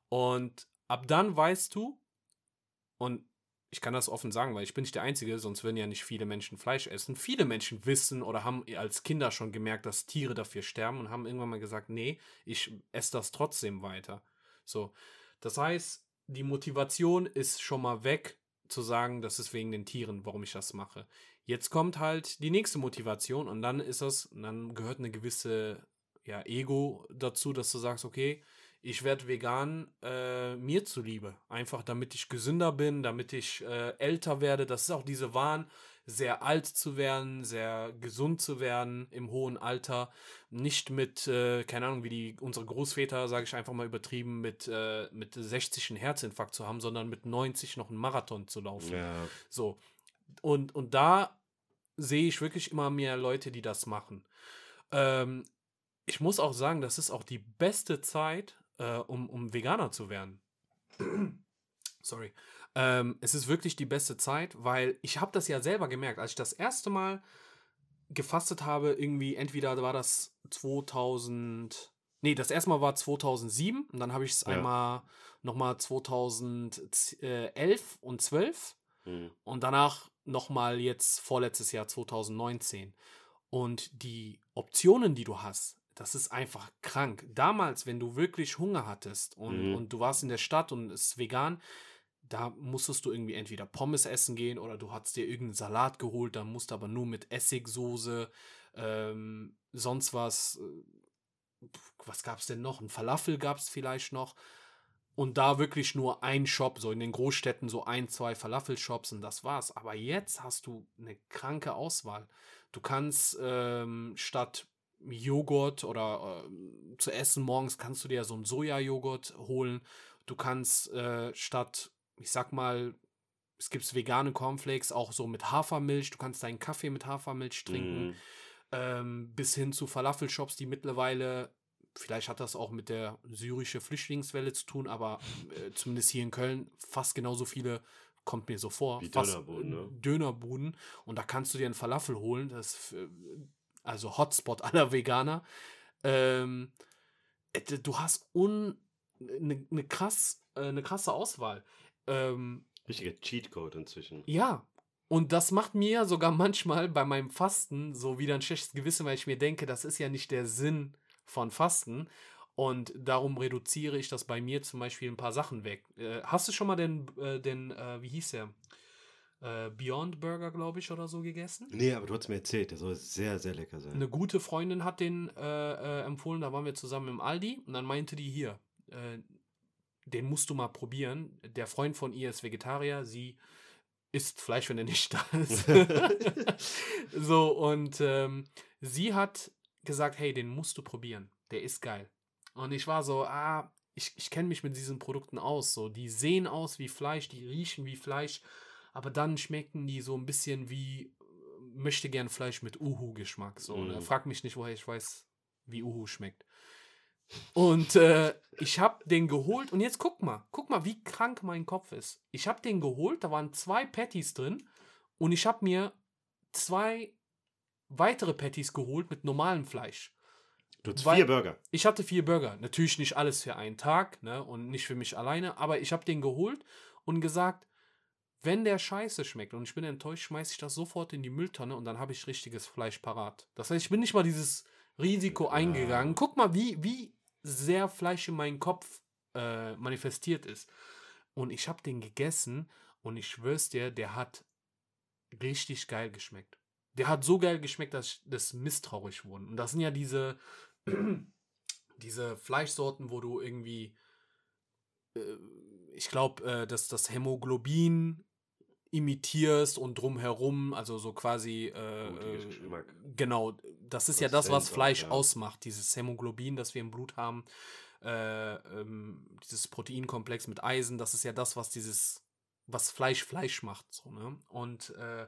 Und ab dann weißt du, und ich kann das offen sagen, weil ich bin nicht der Einzige, sonst würden ja nicht viele Menschen Fleisch essen. Viele Menschen wissen oder haben als Kinder schon gemerkt, dass Tiere dafür sterben und haben irgendwann mal gesagt, nee, ich esse das trotzdem weiter. So. Das heißt, die Motivation ist schon mal weg, zu sagen, das ist wegen den Tieren, warum ich das mache. Jetzt kommt halt die nächste Motivation und dann ist das, dann gehört eine gewisse ja, Ego dazu, dass du sagst, okay, ich werde vegan äh, mir zuliebe. Einfach damit ich gesünder bin, damit ich äh, älter werde. Das ist auch diese Wahn, sehr alt zu werden, sehr gesund zu werden im hohen Alter. Nicht mit, äh, keine Ahnung, wie die unsere Großväter, sage ich einfach mal übertrieben, mit, äh, mit 60 einen Herzinfarkt zu haben, sondern mit 90 noch einen Marathon zu laufen. Ja. So. Und, und da sehe ich wirklich immer mehr Leute, die das machen. Ähm, ich muss auch sagen, das ist auch die beste Zeit, äh, um, um Veganer zu werden. Sorry. Ähm, es ist wirklich die beste Zeit, weil ich habe das ja selber gemerkt, als ich das erste Mal gefastet habe, irgendwie entweder war das 2000, nee, das erste Mal war 2007 und dann habe ich es ja. einmal nochmal 2011 und 12 mhm. und danach nochmal jetzt vorletztes Jahr 2019. Und die Optionen, die du hast, das ist einfach krank. Damals, wenn du wirklich Hunger hattest und, mhm. und du warst in der Stadt und es ist vegan, da musstest du irgendwie entweder Pommes essen gehen oder du hast dir irgendeinen Salat geholt, dann musst du aber nur mit Essigsoße, ähm, sonst was. Äh, was gab es denn noch? Ein Falafel gab es vielleicht noch. Und da wirklich nur ein Shop, so in den Großstädten so ein, zwei Falafel-Shops und das war's. Aber jetzt hast du eine kranke Auswahl. Du kannst ähm, statt Joghurt oder äh, zu essen morgens kannst du dir so einen Sojajoghurt holen. Du kannst äh, statt, ich sag mal, es gibt vegane Cornflakes auch so mit Hafermilch. Du kannst deinen Kaffee mit Hafermilch trinken. Mhm. Ähm, bis hin zu Falafelshops, die mittlerweile, vielleicht hat das auch mit der syrische Flüchtlingswelle zu tun, aber äh, zumindest hier in Köln fast genauso viele, kommt mir so vor, Wie Dönerbuden, ne? Dönerbuden. Und da kannst du dir einen Falafel holen. Das ist, äh, also Hotspot aller Veganer. Ähm, äh, du hast un, eine ne krass, äh, eine krasse Auswahl. Ähm, Richtiger Cheatcode inzwischen. ja, und das macht mir sogar manchmal bei meinem Fasten so wieder ein schlechtes Gewissen, weil ich mir denke, das ist ja nicht der Sinn von Fasten. Und darum reduziere ich das bei mir zum Beispiel ein paar Sachen weg. Äh, hast du schon mal den, äh, den äh, wie hieß der? Äh, Beyond Burger, glaube ich, oder so gegessen? Nee, aber du hast mir erzählt, der soll sehr, sehr lecker sein. Eine gute Freundin hat den äh, äh, empfohlen, da waren wir zusammen im Aldi und dann meinte die hier, äh, den musst du mal probieren. Der Freund von ihr ist Vegetarier, sie isst Fleisch, wenn er nicht da ist. so, und ähm, sie hat gesagt, hey, den musst du probieren. Der ist geil. Und ich war so, ah, ich, ich kenne mich mit diesen Produkten aus. So, die sehen aus wie Fleisch, die riechen wie Fleisch, aber dann schmecken die so ein bisschen wie äh, möchte gern Fleisch mit Uhu-Geschmack. So, ne? Mhm. Frag mich nicht, woher ich weiß, wie Uhu schmeckt. Und äh, ich habe den geholt und jetzt guck mal, guck mal, wie krank mein Kopf ist. Ich habe den geholt, da waren zwei Patties drin und ich habe mir zwei weitere Patties geholt mit normalem Fleisch. Du hast vier Burger. Ich hatte vier Burger. Natürlich nicht alles für einen Tag, ne? Und nicht für mich alleine, aber ich habe den geholt und gesagt, wenn der scheiße schmeckt und ich bin enttäuscht, schmeiße ich das sofort in die Mülltonne und dann habe ich richtiges Fleisch parat. Das heißt, ich bin nicht mal dieses Risiko eingegangen. Guck mal, wie, wie sehr Fleisch in meinem Kopf äh, manifestiert ist. Und ich habe den gegessen und ich schwör's dir, der hat richtig geil geschmeckt. Der hat so geil geschmeckt, dass ich das misstrauisch wurde. Und das sind ja diese, diese Fleischsorten, wo du irgendwie, äh, ich glaube, äh, dass das Hämoglobin imitierst und drumherum, also so quasi, äh, äh, genau, das ist ja das, was Konsistenz auch, Fleisch ja. ausmacht, dieses Hämoglobin, das wir im Blut haben, äh, ähm, dieses Proteinkomplex mit Eisen, das ist ja das, was dieses, was Fleisch Fleisch macht, so, ne? Und äh,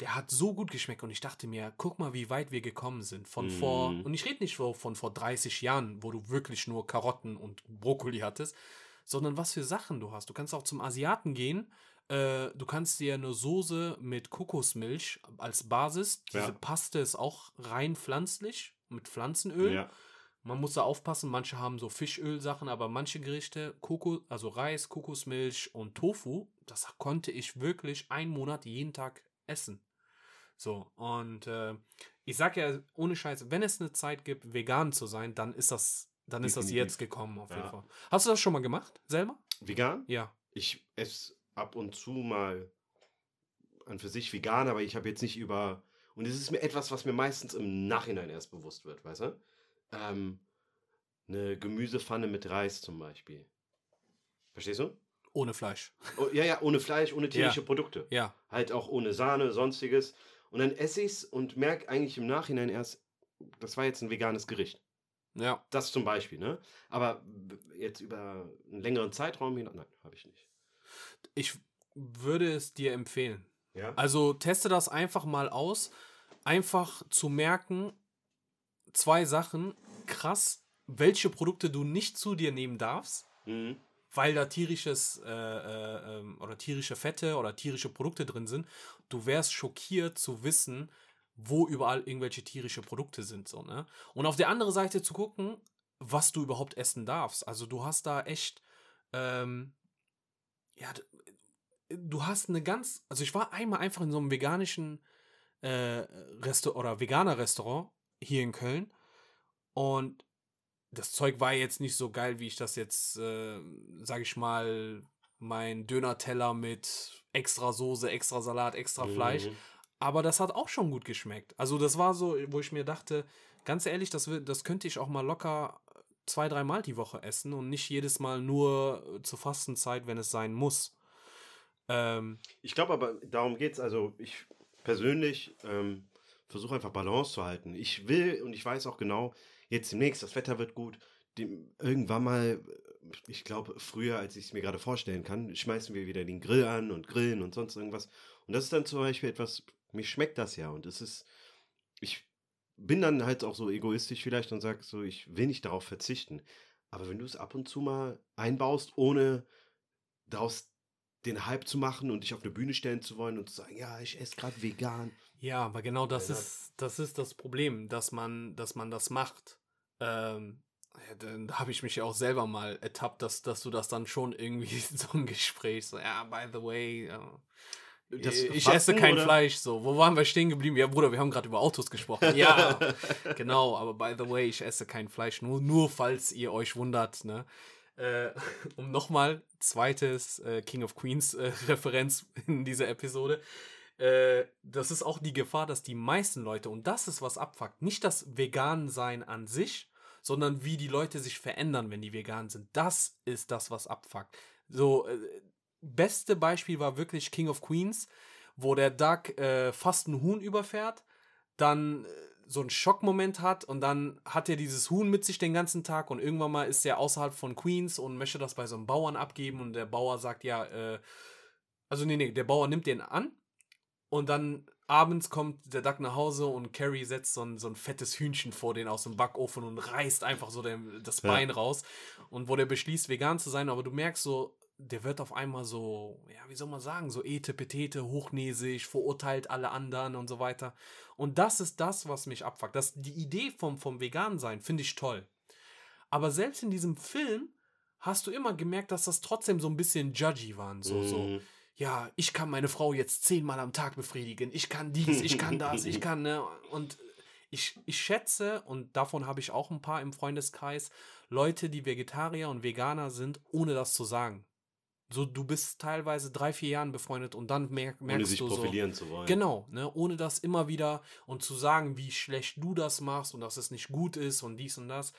der hat so gut geschmeckt und ich dachte mir, guck mal, wie weit wir gekommen sind. Von vor, Mhm. und ich rede nicht von, von vor 30 Jahren, wo du wirklich nur Karotten und Brokkoli hattest, sondern was für Sachen du hast. Du kannst auch zum Asiaten gehen. Äh, du kannst dir eine Soße mit Kokosmilch als Basis. Diese Ja. Paste ist auch rein pflanzlich mit Pflanzenöl. Ja. Man muss da aufpassen, manche haben so Fischölsachen, aber manche Gerichte, Koko, also Reis, Kokosmilch und Tofu, das konnte ich wirklich einen Monat jeden Tag essen. So, und äh, ich sag ja, ohne Scheiß, wenn es eine Zeit gibt, vegan zu sein, dann ist das, dann ist das jetzt gekommen, auf jeden Ja. Fall. Hast du das schon mal gemacht, selber? Vegan? Ja. Ich esse ab und zu mal an für sich vegan, aber ich habe jetzt nicht über. Und es ist mir etwas, was mir meistens im Nachhinein erst bewusst wird, weißt du? Ähm, eine Gemüsepfanne mit Reis zum Beispiel. Verstehst du? Ohne Fleisch. Oh, ja, ja, ohne Fleisch, ohne tierische Produkte. Ja. Halt auch ohne Sahne, sonstiges. Und dann esse ich's und merke eigentlich im Nachhinein erst, das war jetzt ein veganes Gericht. Ja. Das zum Beispiel, ne? Aber jetzt über einen längeren Zeitraum hin, nein, habe ich nicht. Ich würde es dir empfehlen. Ja? Also teste das einfach mal aus. Einfach zu merken, zwei Sachen. Krass, welche Produkte du nicht zu dir nehmen darfst, Mhm. weil da tierisches äh, äh, ähm, oder tierische Fette oder tierische Produkte drin sind. Du wärst schockiert zu wissen, wo überall irgendwelche tierische Produkte sind. So, ne? Und auf der anderen Seite zu gucken, was du überhaupt essen darfst. Also du hast da echt, ähm, ja, d- du hast eine ganz, also ich war einmal einfach in so einem veganischen äh, Restaurant oder veganer Restaurant hier in Köln und das Zeug war jetzt nicht so geil, wie ich das jetzt, äh, sag ich mal, mein Döner-Teller mit extra Soße, extra Salat, extra Fleisch. Mhm. Aber das hat auch schon gut geschmeckt. Also das war so, wo ich mir dachte, ganz ehrlich, das, das könnte ich auch mal locker zwei, dreimal die Woche essen und nicht jedes Mal nur äh, zur Fastenzeit, wenn es sein muss. Ähm, Ich glaube aber, darum geht es. Also, ich persönlich ähm, versuche einfach Balance zu halten. Ich will und ich weiß auch genau, jetzt demnächst, das Wetter wird gut. Dem, irgendwann mal, ich glaube, früher, als ich es mir gerade vorstellen kann, schmeißen wir wieder den Grill an und grillen und sonst irgendwas. Und das ist dann zum Beispiel etwas, mir schmeckt das ja. Und es ist, ich bin dann halt auch so egoistisch vielleicht und sage so, ich will nicht darauf verzichten. Aber wenn du es ab und zu mal einbaust, ohne daraus den Hype zu machen und dich auf eine Bühne stellen zu wollen und zu sagen, ja, ich esse gerade vegan. Ja, aber genau das Ja. ist, das ist das Problem, dass man, dass man das macht. Ähm, ja, dann da habe ich mich ja auch selber mal ertappt, dass, dass du das dann schon irgendwie so ein Gespräch so, ja, by the way, äh, Das ich Fasten, esse kein oder? Fleisch. So, wo waren wir stehen geblieben? Ja, Bruder, wir haben gerade über Autos gesprochen. Ja, genau, aber by the way, ich esse kein Fleisch, nur, nur falls ihr euch wundert, ne? Äh, um nochmal zweites äh, King of Queens äh, Referenz in dieser Episode. Äh, das ist auch die Gefahr, dass die meisten Leute, und das ist was abfuckt, nicht das Vegan-Sein an sich, sondern wie die Leute sich verändern, wenn die vegan sind. Das ist das, was abfuckt. So, äh, beste Beispiel war wirklich King of Queens, wo der Duck äh, fast ein Huhn überfährt, dann äh, so einen Schockmoment hat und dann hat er dieses Huhn mit sich den ganzen Tag und irgendwann mal ist er außerhalb von Queens und möchte das bei so einem Bauern abgeben und der Bauer sagt ja, äh, also nee, nee, der Bauer nimmt den an und dann abends kommt der Duck nach Hause und Carrie setzt so ein, so ein fettes Hühnchen vor den aus dem Backofen und reißt einfach so dem, das Ja. Bein raus. Und wo der beschließt, vegan zu sein, aber du merkst so, der wird auf einmal so, ja, wie soll man sagen, so ete, petete, hochnäsig, verurteilt alle anderen und so weiter. Und das ist das, was mich abfuckt. Das, die Idee vom, vom Vegan-Sein finde ich toll. Aber selbst in diesem Film hast du immer gemerkt, dass das trotzdem so ein bisschen judgy waren. So, so Mhm. ja, ich kann meine Frau jetzt zehnmal am Tag befriedigen, ich kann dies, ich kann das, ich kann, ne? Und ich, ich schätze, und davon habe ich auch ein paar im Freundeskreis, Leute, die Vegetarier und Veganer sind, ohne das zu sagen. So, du bist teilweise drei, vier Jahren befreundet und dann merk, Ohne merkst sich du so. profilieren zu wollen. Genau, ne, ohne das immer wieder und zu sagen, wie schlecht du das machst und dass es nicht gut ist und dies und das,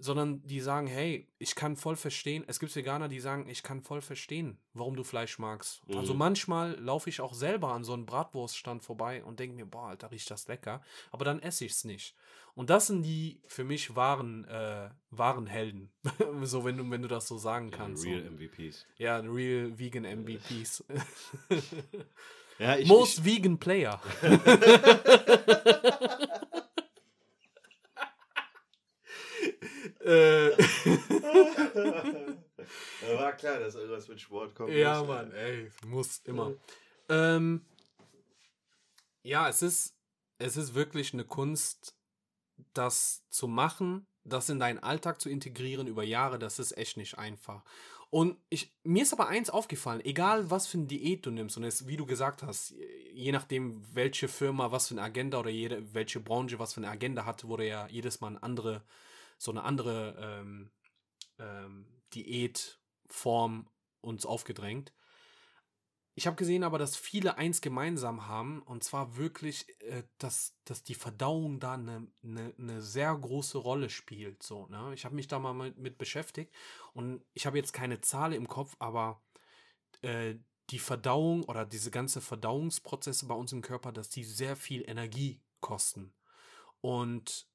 sondern die sagen, hey, ich kann voll verstehen, es gibt Veganer, die sagen, ich kann voll verstehen, warum du Fleisch magst. Also Mhm. manchmal laufe ich auch selber an so einem Bratwurststand vorbei und denke mir, boah, Alter, riecht das lecker, aber dann esse ich es nicht. Und das sind die für mich wahren, äh, wahren Helden. so, wenn du, wenn du das so sagen Ja, kannst. Real so. MVPs. Ja, real vegan MVPs. Ja, ich, Most vegan player. äh, Ja, war klar, dass irgendwas mit Sport kommt. ja, muss, Mann, ey, muss immer. Ähm, ja, es ist, es ist wirklich eine Kunst, das zu machen, das in deinen Alltag zu integrieren über Jahre, das ist echt nicht einfach. Und ich, mir ist aber eins aufgefallen, egal was für eine Diät du nimmst, und es, wie du gesagt hast, je nachdem, welche Firma was für eine Agenda oder jede, welche Branche was für eine Agenda hat, wurde ja jedes Mal eine andere, so eine andere ähm, ähm, Diätform uns aufgedrängt. Ich habe gesehen aber, dass viele eins gemeinsam haben, und zwar wirklich, äh, dass, dass die Verdauung da eine, eine, eine sehr große Rolle spielt. So, ne? Ich habe mich da mal mit, mit beschäftigt und ich habe jetzt keine Zahl im Kopf, aber äh, die Verdauung oder diese ganze Verdauungsprozesse bei uns im Körper, dass die sehr viel Energie kosten. Und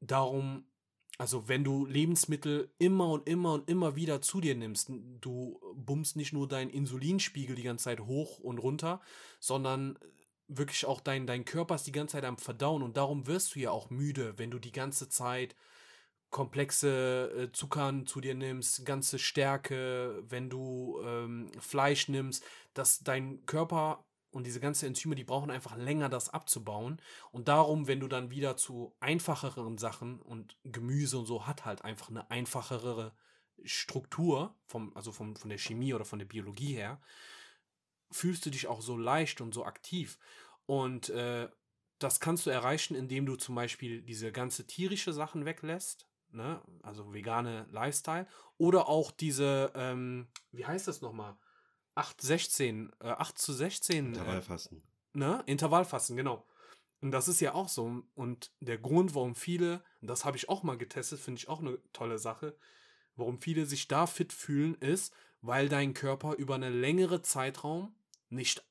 darum, also wenn du Lebensmittel immer und immer und immer wieder zu dir nimmst, du bummst nicht nur deinen Insulinspiegel die ganze Zeit hoch und runter, sondern wirklich auch dein, dein Körper ist die ganze Zeit am Verdauen und darum wirst du ja auch müde, wenn du die ganze Zeit komplexe äh, Zuckern zu dir nimmst, ganze Stärke, wenn du ähm, Fleisch nimmst, dass dein Körper und diese ganzen Enzyme, die brauchen einfach länger, das abzubauen. Und darum, wenn du dann wieder zu einfacheren Sachen und Gemüse und so hat halt einfach eine einfachere Struktur, vom, also vom, von der Chemie oder von der Biologie her, fühlst du dich auch so leicht und so aktiv. Und äh, das kannst du erreichen, indem du zum Beispiel diese ganze tierische Sachen weglässt, ne? also vegane Lifestyle, oder auch diese, ähm, wie heißt das nochmal? 8, 16, äh, 8 zu 16 äh, Intervallfasten. ne? Intervallfasten, genau. Und das ist ja auch so. Und der Grund, warum viele, das habe ich auch mal getestet, finde ich auch eine tolle Sache, warum viele sich da fit fühlen, ist, weil dein Körper über einen längeren Zeitraum nicht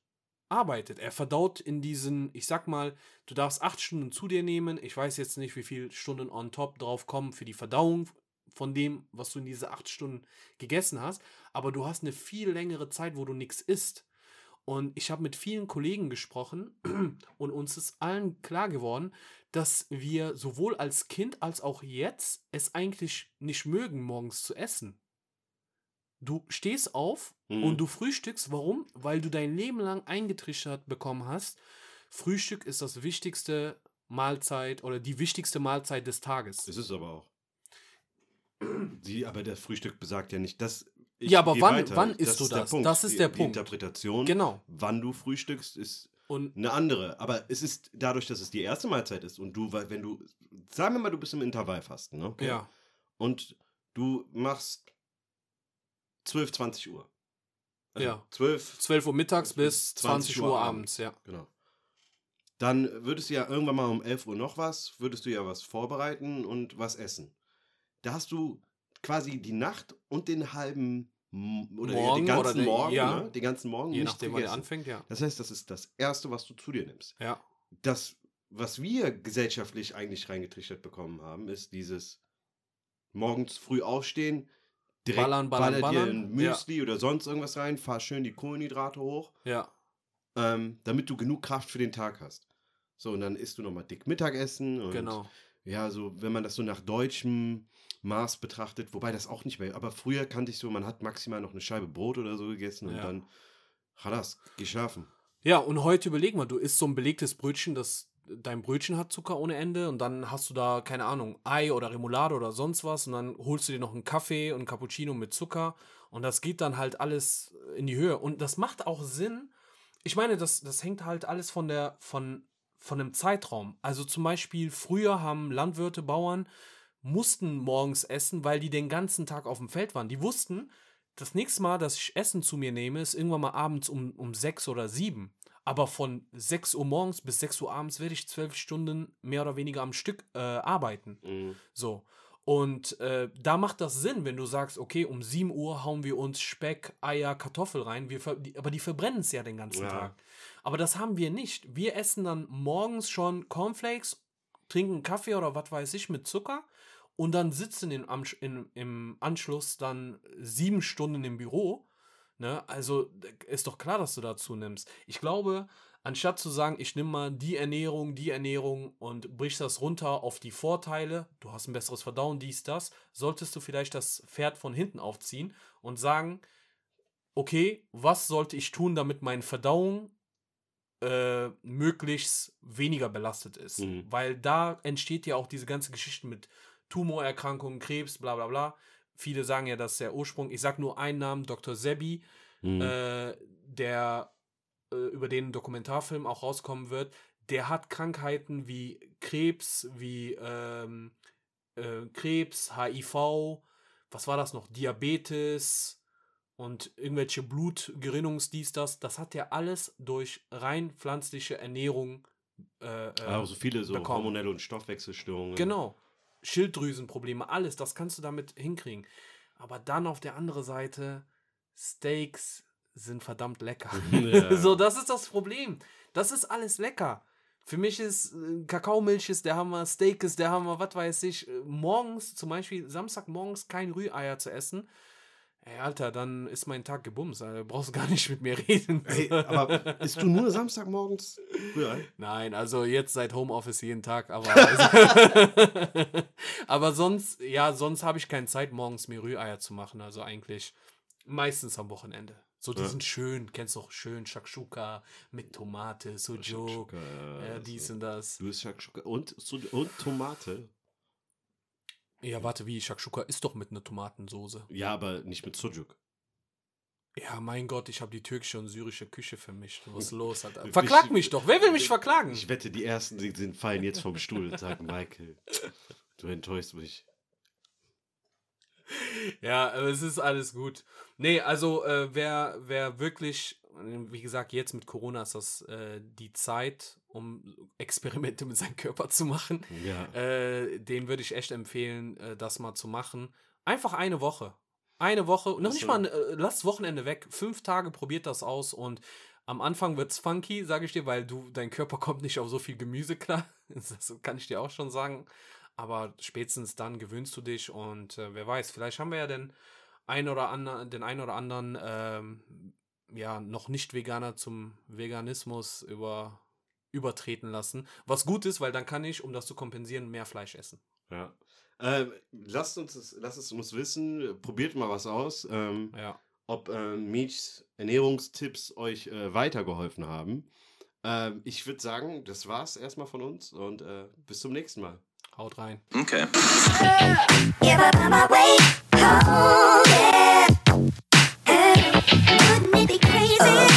arbeitet. Er verdaut in diesen, ich sag mal, du darfst acht Stunden zu dir nehmen. Ich weiß jetzt nicht, wie viele Stunden on top drauf kommen für die Verdauung von dem, was du in diese acht Stunden gegessen hast. Aber du hast eine viel längere Zeit, wo du nichts isst. Und ich habe mit vielen Kollegen gesprochen und uns ist allen klar geworden, dass wir sowohl als Kind als auch jetzt es eigentlich nicht mögen, morgens zu essen. Du stehst auf Mhm. und du frühstückst. Warum? Weil du dein Leben lang eingetrichtert bekommen hast. Frühstück ist das wichtigste Mahlzeit oder die wichtigste Mahlzeit des Tages. Es ist aber auch. Sie, aber das Frühstück besagt ja nicht, dass. ich Ja, aber wann- weiter. wann isst du der das? Punkt. Das ist die, der die Punkt. Interpretation, Genau. wann du frühstückst, ist Und eine andere. Aber es ist dadurch, dass es die erste Mahlzeit ist und du, weil wenn du, sagen wir mal, du bist im Intervallfasten, ne? Okay? ja, Und du machst 12, 20 Uhr. Also Ja. 12, 12 Uhr mittags bis 20 Uhr abends, ja. Genau. Dann würdest du ja irgendwann mal um 11 Uhr noch was, würdest du ja was vorbereiten und was essen. Da hast du quasi die Nacht und den halben oder ja, Morgen den oder ganzen der- Morgen, ja. ne? den ganzen Morgen Je nachdem, wann er anfängt, ja. Das heißt, das ist das Erste, was du zu dir nimmst. Ja, Das, was wir gesellschaftlich eigentlich reingetrichtert bekommen haben, ist dieses morgens früh aufstehen, direkt Ballern, ballern, baller dir ein Müsli oder sonst irgendwas rein, fahr schön die Kohlenhydrate hoch ja, ähm, damit du genug Kraft für den Tag hast. So, und dann isst du nochmal dick Mittagessen. Und genau. Ja, so, wenn man das so nach deutschem Maß betrachtet, wobei das auch nicht mehr, aber früher kannte ich so, man hat maximal noch eine Scheibe Brot oder so gegessen und Ja. dann, hadas, geh schlafen. Ja, und heute überleg mal, du isst so ein belegtes Brötchen, das dein Brötchen hat Zucker ohne Ende und dann hast du da, keine Ahnung, Ei oder Remoulade oder sonst was und dann holst du dir noch einen Kaffee und einen Cappuccino mit Zucker und das geht dann halt alles in die Höhe. Und das macht auch Sinn. Ich meine, das, das hängt halt alles von der, von, von einem Zeitraum. Also zum Beispiel, früher haben Landwirte, Bauern, mussten morgens essen, weil die den ganzen Tag auf dem Feld waren. Die wussten, das nächste Mal, dass ich Essen zu mir nehme, ist irgendwann mal abends um, um sechs oder sieben. Aber von 6 Uhr morgens bis 6 Uhr abends werde ich zwölf Stunden mehr oder weniger am Stück äh, arbeiten. Mhm. So. Und äh, da macht das Sinn, wenn du sagst, okay, um 7 Uhr hauen wir uns Speck, Eier, Kartoffel rein. Wir die, aber die verbrennen es ja den ganzen Ja. Tag. Aber das haben wir nicht. Wir essen dann morgens schon Cornflakes, trinken Kaffee oder was weiß ich mit Zucker und dann sitzen in, am, in, im Anschluss dann sieben Stunden im Büro. Ne? Also ist doch klar, dass du dazu nimmst. Ich glaube, anstatt zu sagen, ich nehme mal die Ernährung, die Ernährung und brichst das runter auf die Vorteile, du hast ein besseres Verdauen, dies, das, solltest du vielleicht das Pferd von hinten aufziehen und sagen, okay, was sollte ich tun, damit meine Verdauung äh, möglichst weniger belastet ist? Mhm. Weil da entsteht ja auch diese ganze Geschichte mit Tumorerkrankungen, Krebs, bla bla bla. Viele sagen ja, das ist der Ursprung. Ich sag nur einen Namen, Dr. Sebi, Mhm. äh, der äh, über den ein Dokumentarfilm auch rauskommen wird, der hat Krankheiten wie Krebs, wie ähm, äh, Krebs, HIV, was war das noch, Diabetes und irgendwelche Blutgerinnungs, dies, das. Das hat er alles durch rein pflanzliche Ernährung äh, äh, auch so viele so bekommen. hormonelle und Stoffwechselstörungen. Genau. Schilddrüsenprobleme, alles, das kannst du damit hinkriegen. Aber dann auf der anderen Seite, Steaks sind verdammt lecker. Ja. so, das ist das Problem. Das ist alles lecker. Für mich ist äh, Kakaomilch ist der Hammer, Steak ist der Hammer, was weiß ich. Äh, Morgens, zum Beispiel Samstagmorgens kein Rühreier zu essen. Ey, Alter, dann ist mein Tag gebumst. Alter. Brauchst du gar nicht mit mir reden. Ey, aber isst du nur Samstagmorgens Rührei? Nein, also jetzt seit Homeoffice jeden Tag, aber also, aber sonst, ja, sonst habe ich keine Zeit, morgens mir Rühreier zu machen. Also eigentlich meistens am Wochenende. So, die Ja. sind schön, kennst du auch schön, Shakshuka mit Tomate, Sujuk, ja, also. dies und das. Du isst Shakshuka und, so- und Tomate. Ja, warte, wie, Shakshuka ist doch mit einer Tomatensoße. Ja, aber nicht mit Sujuk. Ja, mein Gott, ich habe die türkische und syrische Küche vermischt. Was ist los, Alter? Ich- Verklag mich doch. Wer will mich verklagen? Ich wette, die ersten die sind, fallen jetzt vom Stuhl und sagen, Michael, du enttäuschst mich. Ja, aber es ist alles gut. Nee, also äh, wer, wer wirklich, wie gesagt, jetzt mit Corona ist das äh, die Zeit, um Experimente mit seinem Körper zu machen. Ja. Äh, den würde ich echt empfehlen, äh, das mal zu machen. Einfach eine Woche. Eine Woche, noch nicht so. mal, äh, lasst Wochenende weg. Fünf Tage probiert das aus und Am Anfang wird's funky, sage ich dir, weil du, dein Körper kommt nicht auf so viel Gemüse klar. Das kann ich dir auch schon sagen. Aber spätestens dann gewöhnst du dich und äh, wer weiß, vielleicht haben wir ja den ein oder anderen, den ein oder anderen ähm, ja, noch nicht Veganer zum Veganismus über, übertreten lassen. Was gut ist, weil dann kann ich, um das zu kompensieren, mehr Fleisch essen. Ja. Ähm, lasst, uns lasst es uns wissen, probiert mal was aus. Ähm, Ja. ob äh, Miechs Ernährungstipps euch äh, weitergeholfen haben. Ähm, ich würde sagen, das war's erstmal von uns und äh, bis zum nächsten Mal. Haut rein. Okay. Give oh.